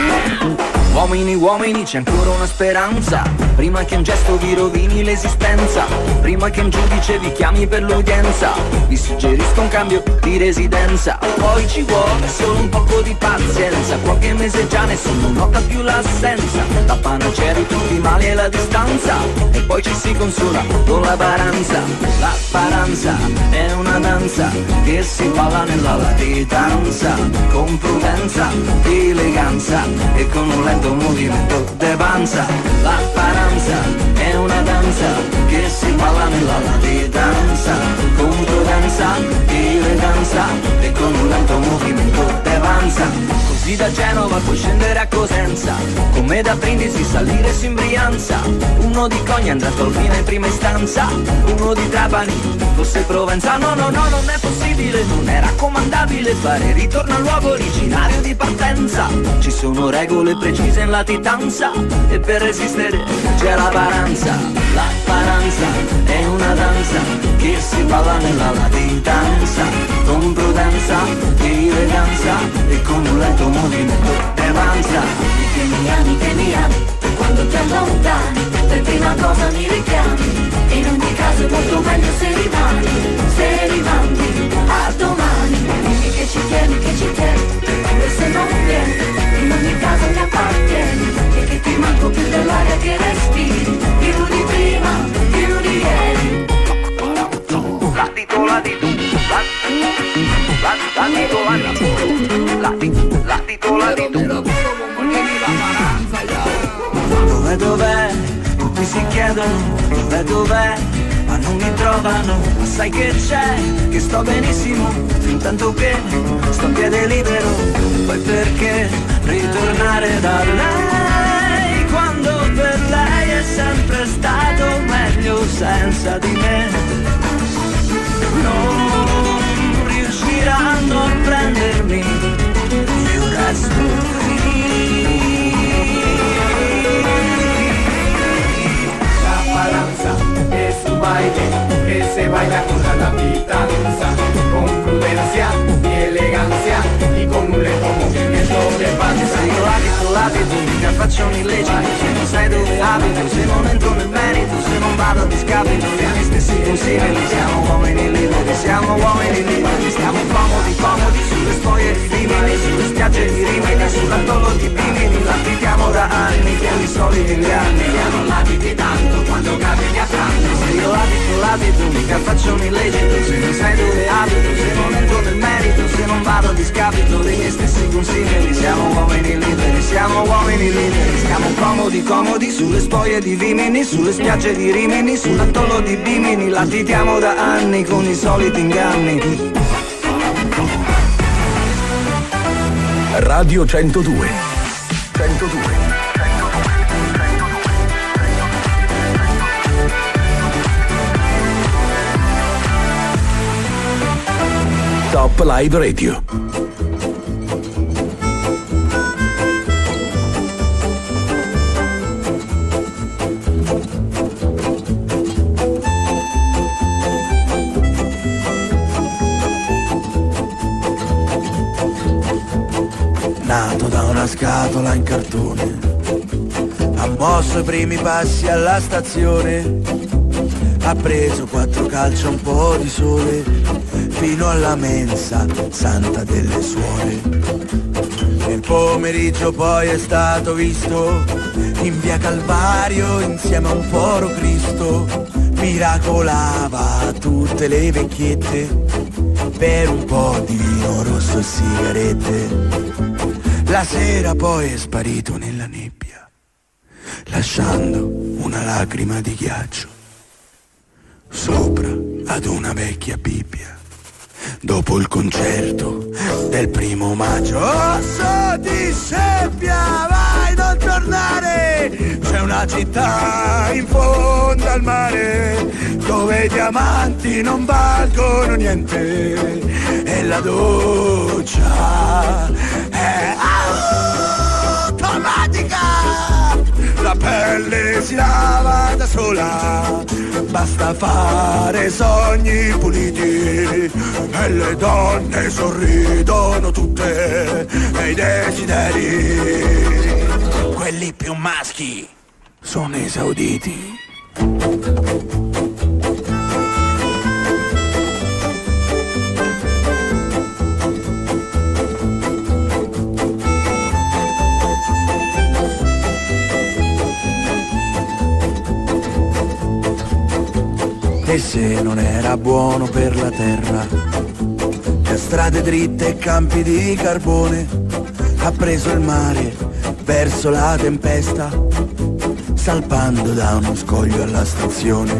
Uomini, uomini, c'è ancora una speranza, prima che un gesto vi rovini l'esistenza, prima che un giudice vi chiami per l'udienza, vi suggerisco un cambio di residenza, poi ci vuole solo un poco di pazienza, qualche mese già nessuno nota più l'assenza, la panacea di tutti i mali è la distanza, e poi ci si consola con la paranza, la paranza è una danza che si balla nella latitanza, con prudenza, eleganza e con un lento movimento de panza, la paranza è una danza che si balla nella latitanza, con prudenza, eleganza e con un lento movimento de panza. Così da Genova puoi scendere a Cosenza, come da Brindisi salire su in Brianza. Uno di Cogna andrà a Tolfina in prima istanza, uno di Trapani fosse Provenza. No, no, no, non è possibile, non è raccomandabile fare ritorno al luogo originario di partenza. Ci sono regole precise in latitanza e per resistere c'è la paranza. La paranza è una danza che si balla nella latitanza, con prudenza, eleganza e con un lento movimento d'avanza. Che mi ami, che mi ami, quando ti allontani, per prima cosa mi richiami. E in ogni caso è molto meglio se rimani, se rimandi a domani. Dimmi che ci tieni, che ci tieni, pure se non vieni, in ogni caso mi appartieni. E che ti manco più dell'aria che respiri, più di prima, più di ieri. Latito, latito, latito, latito, latito, latito, latito. Dov'è, dov'è? Tutti si chiedono dov'è, dov'è? Ma non mi trovano, ma sai che c'è? Che sto benissimo, fin tanto che sto a piede libero. Poi perché ritornare da lei? Quando per lei è sempre stato meglio senza di me. Non riusciranno a prendermi, se baila con la latitanza, con prudencia y elegancia y con un lento movimiento de panza. Io mica faccio un illecito Se non sai dove abito, se non entro nel merito Se non vado a discapito miei stessi consigli Siamo uomini liberi, siamo uomini liberi Stiamo comodi, comodi sulle spoglie di Rimini Sulle spiagge di Rimini, sull'atollo di Bimini Latitiamo da anni con i soliti inganni Ya non l'abiti tanto quando capiti a pranzo. Se io abito l'abito, mica faccio un illecito Se non sai dove abito, se non entro nel merito Se non vado a discapito miei stessi consigli Siamo uomini liberi, siamo uomini liberi Stiamo comodi, comodi sulle spoglie di Vimini Sulle spiagge di Rimini, sull'atollo di Bimini Latitiamo da anni con i soliti inganni Radio 102. 102. Top Live Radio. Una scatola in cartone, ha mosso i primi passi alla stazione, ha preso quattro calci un po' di sole, fino alla mensa santa delle suore. Nel pomeriggio poi è stato visto in via Calvario insieme a un poro Cristo, miracolava tutte le vecchiette per un po' di vino rosso e sigarette. La sera poi è sparito nella nebbia, lasciando una lacrima di ghiaccio sopra ad una vecchia Bibbia. Dopo il concerto del primo maggio, osso di seppia, vai tornare, c'è una città in fondo al mare, dove i diamanti non valgono niente, e la doccia è automatica, la pelle si lava da sola, basta fare sogni puliti. E le donne sorridono tutte e desideri, quelli più maschi, sono esauditi. E se non era buono per la terra, che a strade dritte e campi di carbone, ha preso il mare verso la tempesta, salpando da uno scoglio alla stazione.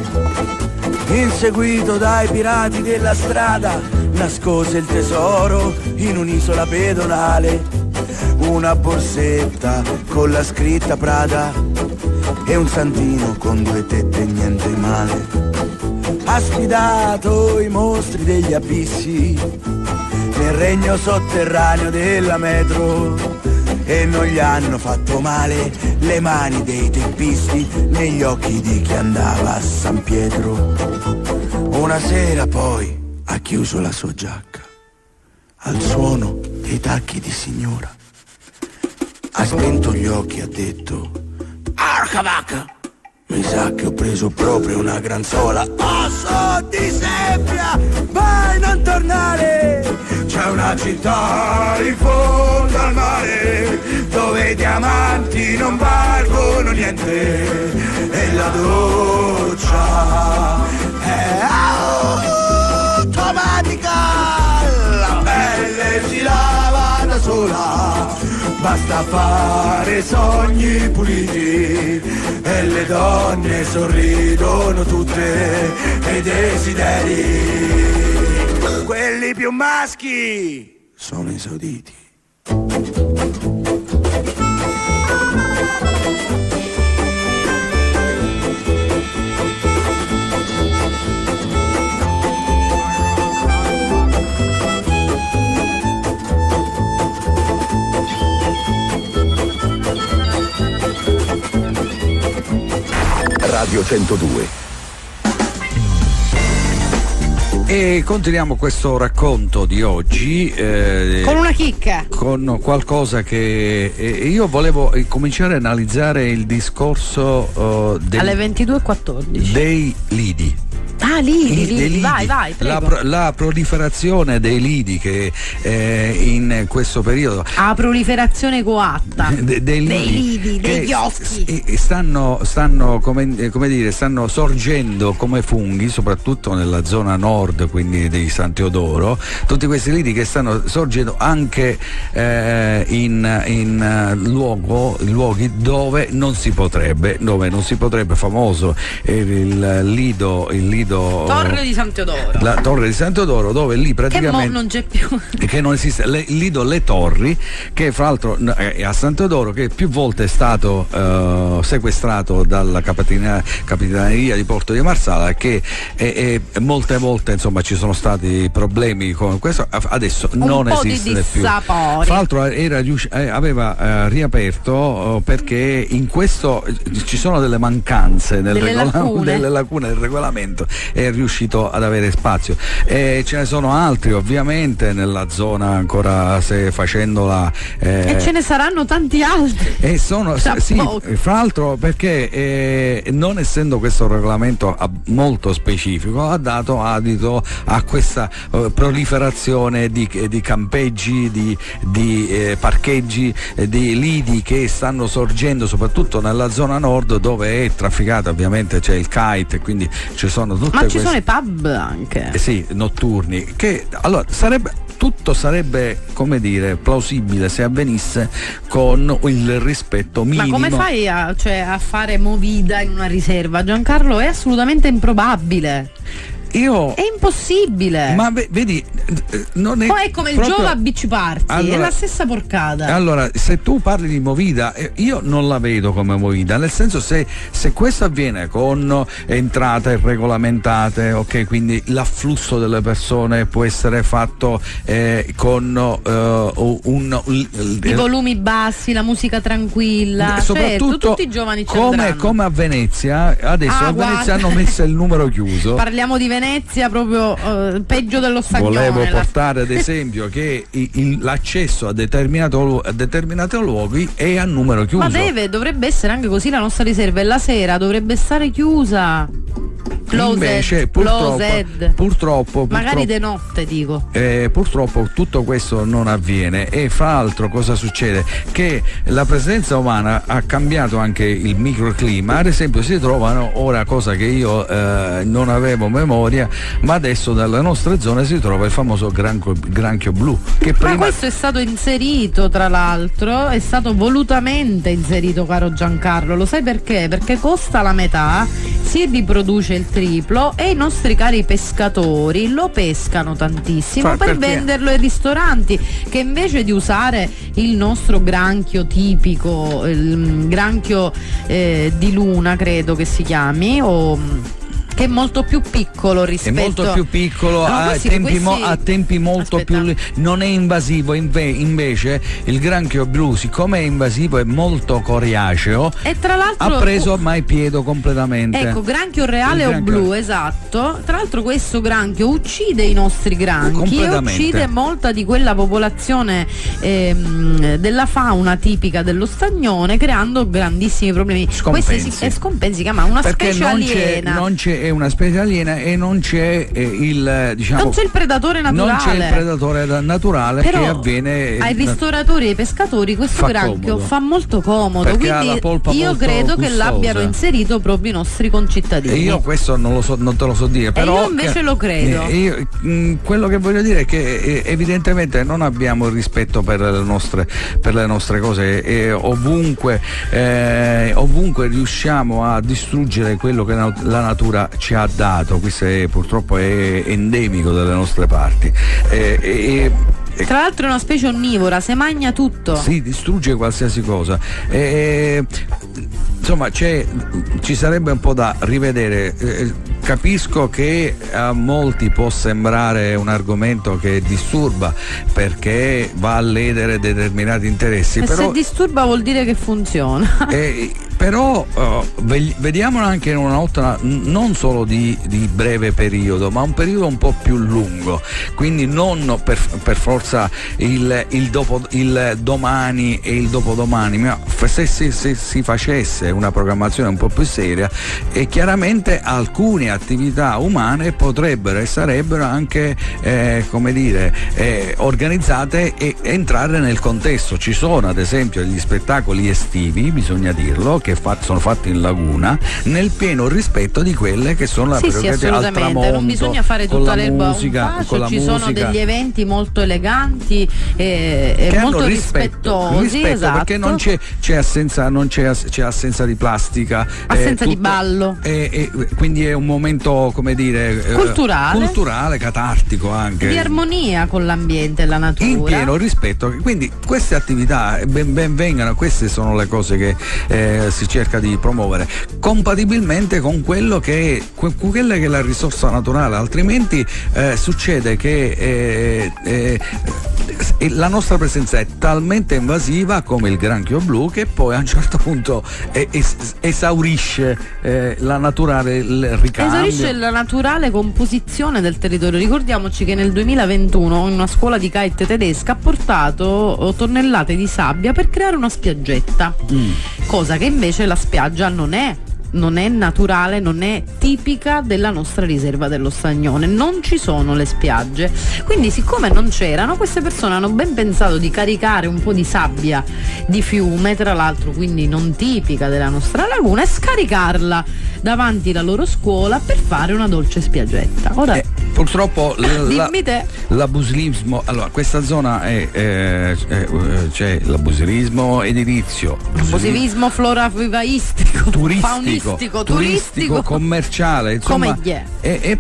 Inseguito dai pirati della strada, nascose il tesoro in un'isola pedonale, una borsetta con la scritta Prada e un santino con due tette e niente male. Ha sfidato i mostri degli abissi nel regno sotterraneo della metro e non gli hanno fatto male le mani dei teppisti negli occhi di chi andava a San Pietro. Una sera poi ha chiuso la sua giacca al suono dei tacchi di signora. Ha spento gli occhi e ha detto Arca vacca! Mi sa che ho preso proprio una gran sola Osso di seppia, vai non tornare C'è una città in fondo al mare Dove i diamanti non valgono niente E la doccia è automatica La pelle si lava da sola Basta fare sogni puliti e le donne sorridono tutte e desideri. Più maschi sono esauditi. Radio 102. E continuiamo questo racconto di oggi eh, Con una chicca. con qualcosa che eh, io volevo cominciare a analizzare il discorso eh, del- Alle 22.14. dei lidi. Ah, lì, I- dei lì, vai, vai, la, pro- la proliferazione dei lidi che eh, in questo periodo A proliferazione coatta. de- dei Dei lidi, degli occhi. stanno, stanno come, eh, come dire, stanno sorgendo come funghi, soprattutto nella zona nord, quindi di San Teodoro, tutti questi lidi che stanno sorgendo anche eh, in, in, eh, luogo- luoghi dove non si potrebbe, dove non si potrebbe, famoso è il lido, il lido Torre di San Teodoro. la torre di San Teodoro dove lì Che praticamente non c'è più. che non esiste, le, Lido Le Torri, che fra l'altro n- è a San Teodoro, che più volte è stato eh, sequestrato dalla capitanea- capitaneria di Porto di Marsala, che e- e molte volte insomma ci sono stati problemi con questo, adesso Un non po' di esiste più. Fra l'altro era riusci- eh, aveva eh, riaperto eh, perché in questo eh, ci sono delle mancanze nel Delle regola- lacune. delle lacune del regolamento è riuscito ad avere spazio e ce ne sono altri ovviamente nella zona ancora se facendola eh, E ce ne saranno tanti altri. e sono Tra sì, fra l'altro perché eh, non essendo questo regolamento molto specifico ha dato adito a questa eh, proliferazione di, di campeggi, di, di, eh, parcheggi, eh, di lidi che stanno sorgendo soprattutto nella zona nord dove è trafficata ovviamente c'è il kite quindi ci sono tutte Ma ci queste sono i pub anche. eh sì, notturni, che allora sarebbe tutto sarebbe, come dire, plausibile se avvenisse con il rispetto minimo. Ma come fai a, cioè, a fare movida in una riserva? Giancarlo è assolutamente improbabile. Io... È impossibile. Ma ve- vedi, eh, non è. Poi è come il proprio- Giova Beach Party, è Allora- la stessa porcata. Allora, se tu parli di movida, eh, io non la vedo come movida, nel senso se, se questo avviene con entrate regolamentate, ok, quindi l'afflusso delle persone può essere fatto eh, con eh, un... I volumi bassi, la musica tranquilla. Certo, soprattutto tutti i giovani ci come, andranno. come a Venezia, adesso Ah, a Venezia guarda. hanno messo il numero chiuso. Parliamo di Venezia proprio eh, peggio dello staglione. Volevo portare ad esempio che i- il- l'accesso a, determinato a determinati luoghi è a numero chiuso. Ma deve, dovrebbe essere anche così la nostra riserva e la sera dovrebbe stare chiusa. Invece purtroppo, purtroppo, Magari di notte dico. eh, purtroppo tutto questo non avviene e fra l'altro cosa succede? Che la presenza umana ha cambiato anche il microclima, ad esempio si trovano ora cosa che io eh, non avevo memoria, ma adesso dalle nostre zone si trova il famoso granchio, granchio blu che Ma prima questo è stato inserito tra l'altro, è stato volutamente inserito caro Giancarlo, lo sai perché? Perché costa la metà, si riproduce il triplo e i nostri cari pescatori lo pescano tantissimo Fa- per perché? venderlo ai ristoranti che invece di usare il nostro granchio tipico, il granchio eh, di luna credo che si chiami o che è molto più piccolo è rispetto molto più piccolo, No, questi- tempi mo- ha tempi molto Aspetta. più non è invasivo, inve- invece il granchio blu siccome è invasivo è molto coriaceo e tra l'altro ha preso ormai piede completamente. Ecco, granchio reale Il o granchio- blu, esatto. Tra l'altro questo granchio uccide i nostri granchi e uccide molta di quella popolazione ehm, della fauna tipica dello stagnone creando grandissimi problemi. Scompensi. Questi si, è scompensi, si chiama una perché specie non c'è, aliena. non c'è è una specie aliena e non c'è eh, il eh, diciamo Non c'è il predatore non c'è il naturale. predatore da- naturale Però che avviene ai eh, ristoratori e ai pescatori questo Fa granchio comodo. fa molto comodo Perché quindi io credo che gustosa. l'abbiano inserito proprio i nostri concittadini E io questo non, lo so, non te lo so dire, però. io invece che- lo credo. eh, io, mh, quello che voglio dire è che evidentemente non abbiamo il rispetto per le nostre, per le nostre cose e ovunque, eh, ovunque riusciamo a distruggere quello che la natura ci ha dato. Questo è, purtroppo è endemico delle nostre parti. Eh, e- e- Tra l'altro è una specie onnivora, se magna tutto. si distrugge qualsiasi cosa. E, insomma, c'è- ci sarebbe un po' da rivedere. Eh, capisco che a molti può sembrare un argomento che disturba perché va a ledere determinati interessi, e però se disturba vuol dire che funziona. eh, però eh, ve- vediamolo anche in una n- non solo di, di breve periodo, ma un periodo un po' più lungo. Quindi non per, per forza il, il dopo- il domani e il dopodomani, ma se, se- se si facesse una programmazione un po' più seria e chiaramente alcune attività umane potrebbero e sarebbero anche eh, dire eh, organizzate e entrare nel contesto. Ci sono ad esempio gli spettacoli estivi, bisogna dirlo, che fa- sono fatti in laguna nel pieno rispetto di quelle che sono la Sì, sì, prerogativa al assolutamente. tramonto, Non bisogna fare tutta l'erba un musica, la ci sono musica. degli eventi molto eleganti e, e molto rispetto, rispettosi, rispetto, esatto. perché non c'è, c'è assenza, non c'è, c'è assenza di plastica Assenza di tutto- ballo. e- e quindi è un momento come dire eh, Culturale. culturale, catartico anche di armonia con l'ambiente e la natura. in pieno rispetto. Quindi queste attività ben, ben vengano, queste sono le cose che eh, si cerca di promuovere, compatibilmente con quello che è, que- quella che è la risorsa naturale, altrimenti eh, succede che eh, eh, la nostra presenza è talmente invasiva come il granchio blu che poi a un certo punto es- esaurisce eh, la naturale il ricambio. Esaurisce la naturale composizione del territorio. Ricordiamoci che nel 2021 in una scuola di kite tedesca ha portato tonnellate di sabbia per creare una spiaggetta, Mm. cosa che invece la spiaggia non è. Non è naturale, non è tipica della nostra riserva dello Stagnone, non ci sono le spiagge. Quindi, siccome non c'erano, queste persone hanno ben pensato di caricare un po' di sabbia di fiume, tra l'altro quindi non tipica della nostra laguna, e scaricarla davanti alla loro scuola per fare una dolce spiaggetta. Ora Purtroppo l- la- l'abusilismo, allora questa zona è, eh, eh, c'è l'abusilismo edilizio, Abusivismo floravivaistico, turistico, faunistico, turistico, turistico. commerciale, insomma, Come è? e- e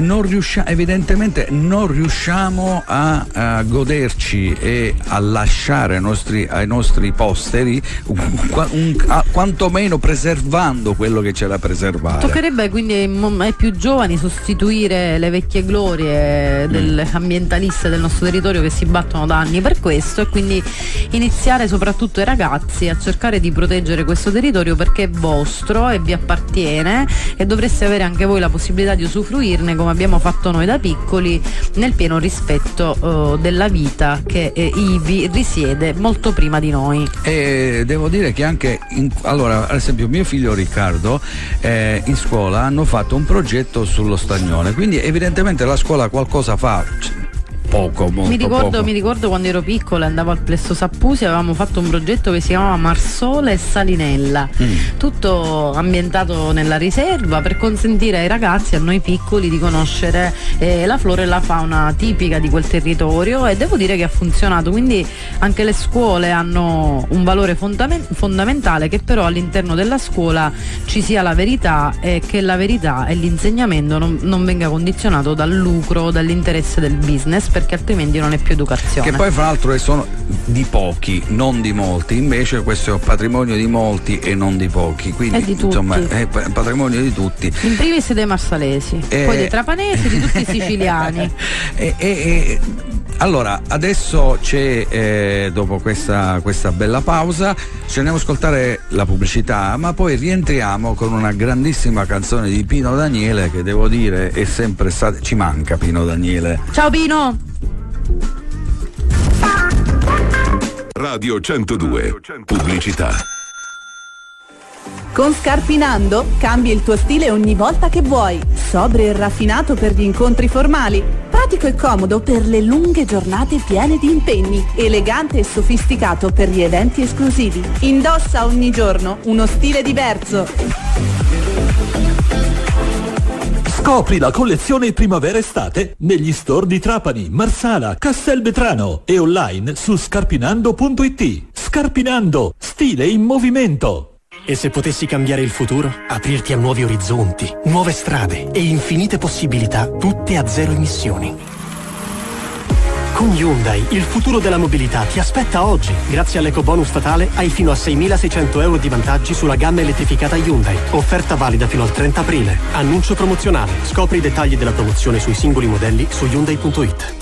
non riusciamo, evidentemente non riusciamo a, a goderci e a lasciare ai nostri, ai nostri posteri un- un- a- quantomeno preservando quello che c'è da preservare. Toccherebbe quindi ai, più giovani sostituire le vecchie glorie delle ambientaliste del nostro territorio che si battono da anni per questo e quindi iniziare soprattutto ai ragazzi a cercare di proteggere questo territorio perché è vostro e vi appartiene e dovreste avere anche voi la possibilità di usufruirne come abbiamo fatto noi da piccoli nel pieno rispetto eh, della vita che eh, ivi risiede molto prima di noi. E devo dire che anche, in- allora, ad esempio, mio figlio Riccardo eh, in scuola hanno fatto un progetto sullo stagnone, quindi evidentemente la scuola qualcosa fa. Poco, molto Mi ricordo, poco. mi ricordo quando ero piccola andavo al Plesso Sappusi avevamo fatto un progetto che si chiamava Marsola e Salinella Mm. tutto ambientato nella riserva per consentire ai ragazzi, a noi piccoli, di conoscere eh, la flora e la fauna tipica di quel territorio e devo dire che ha funzionato, quindi anche le scuole hanno un valore fondamen- fondamentale che però all'interno della scuola ci sia la verità e che la verità e l'insegnamento non, non venga condizionato dal lucro, dall'interesse del business perché altrimenti non è più educazione. Che poi fra l'altro sono di pochi, non di molti, invece questo è un patrimonio di molti e non di pochi, quindi È di tutti. insomma è pa- patrimonio di tutti. In primis dei marsalesi, Eh. poi dei trapanesi, di tutti i siciliani. E- e- e- allora, adesso c'è, eh, dopo questa, questa bella pausa, ci andiamo ad ascoltare la pubblicità, ma poi rientriamo con una grandissima canzone di Pino Daniele che devo dire è sempre stata, ci manca Pino Daniele. Ciao Pino! Radio 102. Pubblicità. Con Scarpinando cambi il tuo stile ogni volta che vuoi. Sobrio e raffinato per gli incontri formali. Pratico e comodo per le lunghe giornate piene di impegni. Elegante e sofisticato per gli eventi esclusivi. Indossa ogni giorno uno stile diverso. Scopri la collezione primavera-estate negli store di Trapani, Marsala, Castelvetrano e online su scarpinando.it. Scarpinando, stile in movimento. E se potessi cambiare il futuro? Aprirti a nuovi orizzonti, nuove strade e infinite possibilità, tutte a zero emissioni. Con Hyundai il futuro della mobilità ti aspetta oggi. Grazie all'ecobonus statale hai fino a 6.600 euro di vantaggi sulla gamma elettrificata Hyundai. Offerta valida fino al 30 aprile. Annuncio promozionale. Scopri i dettagli della promozione sui singoli modelli su Hyundai.it.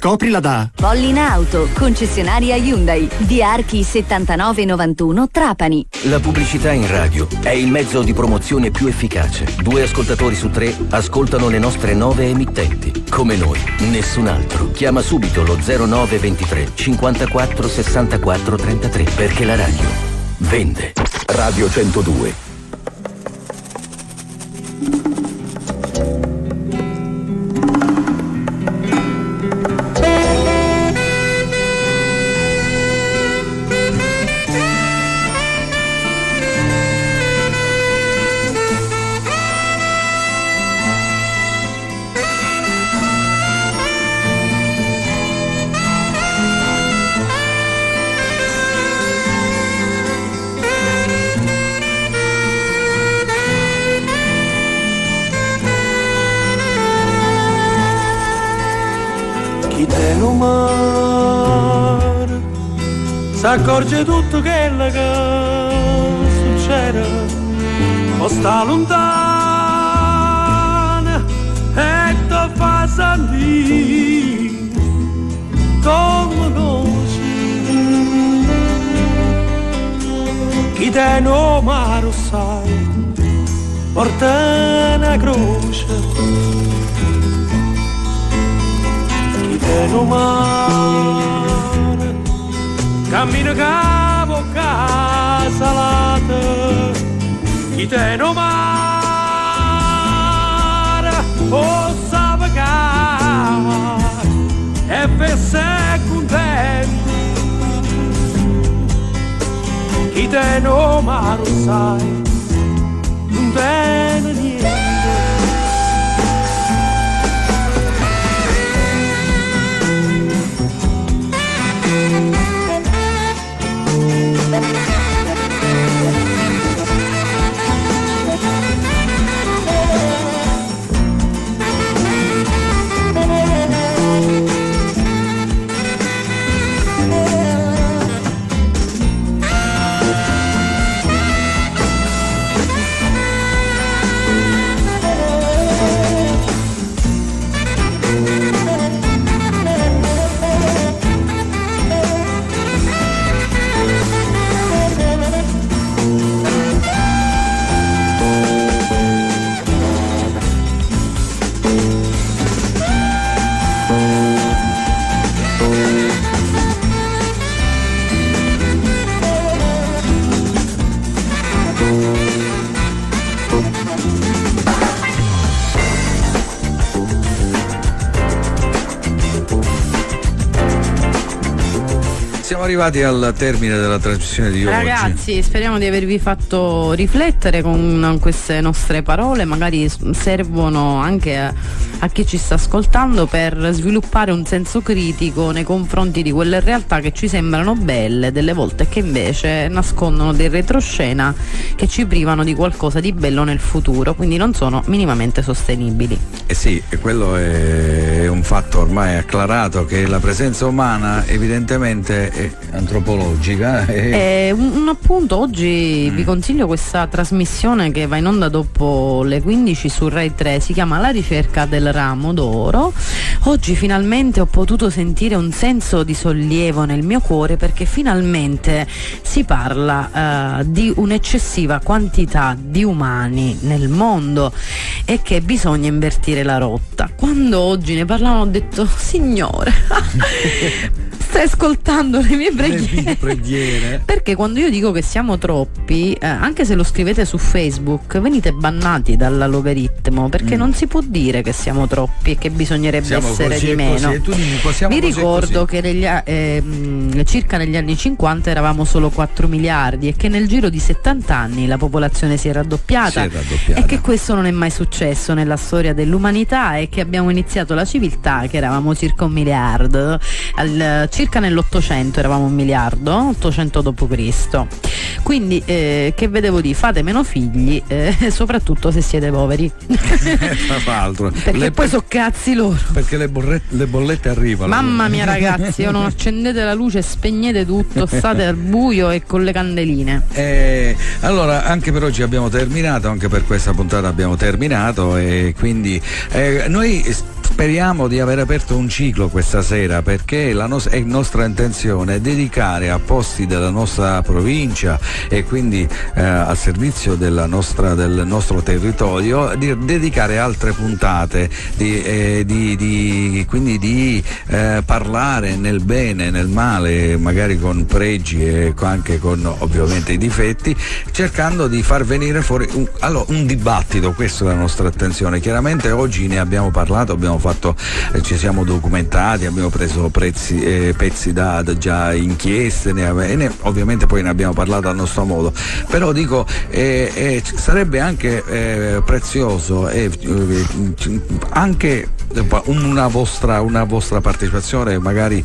Scoprila da Pollinauto, concessionaria Hyundai, di Archi 7991 Trapani. La pubblicità in radio è il mezzo di promozione più efficace. Due ascoltatori su tre ascoltano le nostre nove emittenti. Come noi, nessun altro. Chiama subito lo 0923 54 64 33 perché la radio vende. Radio 102. S'accorge tutto quello che succede o sta lontana e ti fa sentire come conosci chi te lo mare sai porta una croce. Chi te lo mare cammina capo casa lata chi te lo mare o sa pagare e fesse contento chi te lo mare sai arrivati al termine della trasmissione di oggi. Ragazzi, speriamo di avervi fatto riflettere con queste nostre parole, magari servono anche a, chi ci sta ascoltando per sviluppare un senso critico nei confronti di quelle realtà che ci sembrano belle, delle volte che invece nascondono dei retroscena che ci privano di qualcosa di bello nel futuro, quindi non sono minimamente sostenibili. Eh sì, quello è un fatto ormai acclarato che la presenza umana evidentemente è antropologica. e- Eh, un, un appunto, oggi vi consiglio questa trasmissione che va in onda dopo le 15 su Rai 3, si chiama La ricerca del ramo d'oro. Oggi finalmente ho potuto sentire un senso di sollievo nel mio cuore perché finalmente si parla eh, di un'eccessiva quantità di umani nel mondo e che bisogna invertire la rotta. Quando oggi ne parlavano ho detto, signore, stai ascoltando le mie preghiere. preghiere. Perché quando io dico che siamo troppi, eh, anche se lo scrivete su Facebook, venite bannati dall'algoritmo perché Mm. non si può dire che siamo troppi e che bisognerebbe Siamo essere di meno. così, Vi ricordo che negli ehm, circa negli anni 50 eravamo solo 4 miliardi e che nel giro di 70 anni la popolazione si è raddoppiata, Si è raddoppiata. e che questo non è mai successo nella storia dell'umanità e che abbiamo iniziato la civiltà che eravamo circa un miliardo, Al- circa nell'Ottocento eravamo un miliardo, 800 d.C. Quindi eh, che vedevo di fate meno figli, eh, soprattutto se siete poveri. Tra l'altro. Perché Le- poi so cazzi loro. perché le, borre- le bollette arrivano. Mamma mia ragazzi, non accendete la luce, spegnete tutto, state al buio e con le candeline. Eh, allora, anche per oggi abbiamo terminato, anche per questa puntata abbiamo terminato e quindi eh, noi speriamo di aver aperto un ciclo questa sera perché la nos- è nostra intenzione dedicare a posti della nostra provincia e quindi eh, al servizio nostra- del nostro territorio di dedicare altre puntate di, eh, di- di- quindi di eh, parlare nel bene, nel male, magari con pregi e anche con ovviamente i difetti, cercando di far venire fuori un, allora, un dibattito, questa è la nostra attenzione. Chiaramente oggi ne abbiamo parlato, abbiamo fatto, eh, ci siamo documentati, abbiamo preso prezzi, eh, pezzi da, da già inchieste ne ave- ne- ovviamente poi ne abbiamo parlato a nostro modo. Però dico, eh, eh, sarebbe anche eh, prezioso eh, anche una vostra, una vostra partecipazione magari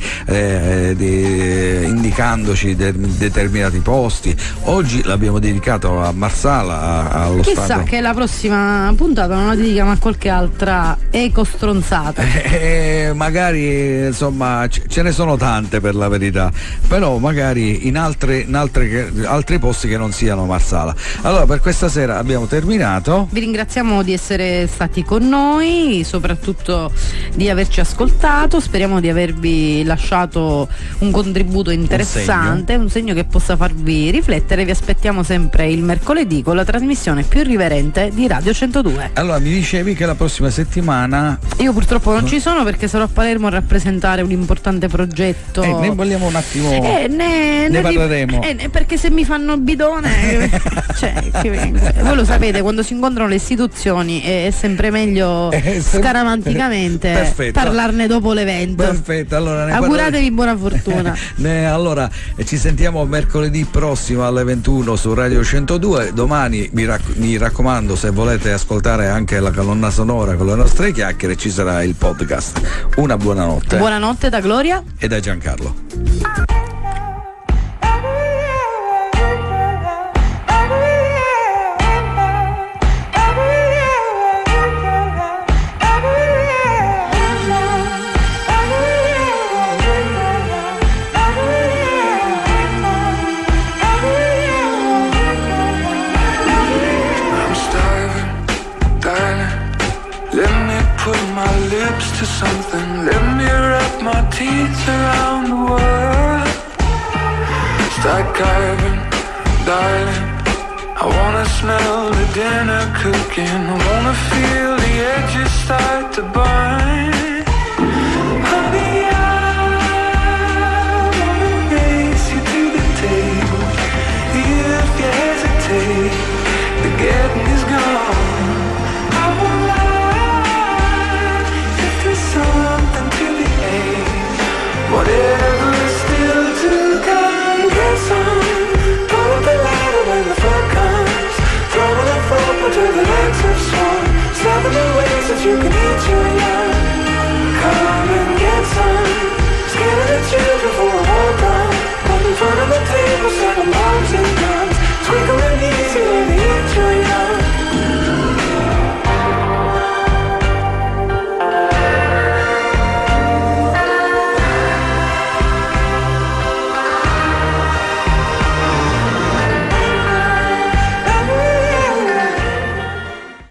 di- indicandoci de- determinati posti oggi l'abbiamo dedicato a Marsala allo Chissà stato che la prossima puntata non la dedichiamo a qualche altra ecostronzata. Eh, magari insomma ce ne sono tante per la verità. Però magari in, altre, in altre altri posti che non siano Marsala. Allora per questa sera abbiamo terminato. Vi ringraziamo di essere stati con noi, soprattutto di averci ascoltato, speriamo di avervi lasciato un contributo interessante, un segno, che possa farvi riflettere, vi aspettiamo sempre il mercoledì con la trasmissione più irriverente di Radio 102. allora mi dicevi che la prossima settimana Io purtroppo non ci sono perché sarò a Palermo a rappresentare un importante progetto. eh, ne vogliamo un attimo Eh, ne, ne ri- parleremo. eh, ne- perché se mi fanno bidone, cioè, che- voi lo sapete, quando si incontrano le istituzioni è, è sempre meglio Eh, scaramanticamente Perfetto. parlarne dopo l'evento. Perfetto, allora ne Auguratevi buona fortuna. Ne- allora eh, ci sentiamo mercoledì prossimo alle 21 su Radio 102. Domani mi raccomando, se volete ascoltare anche la colonna sonora con le nostre chiacchiere, ci sarà il podcast. Una buonanotte Buonanotte da Gloria. e da Giancarlo. My around the world. Start carving, darling. I wanna smell the dinner cooking. I wanna feel the edges start to Moreira.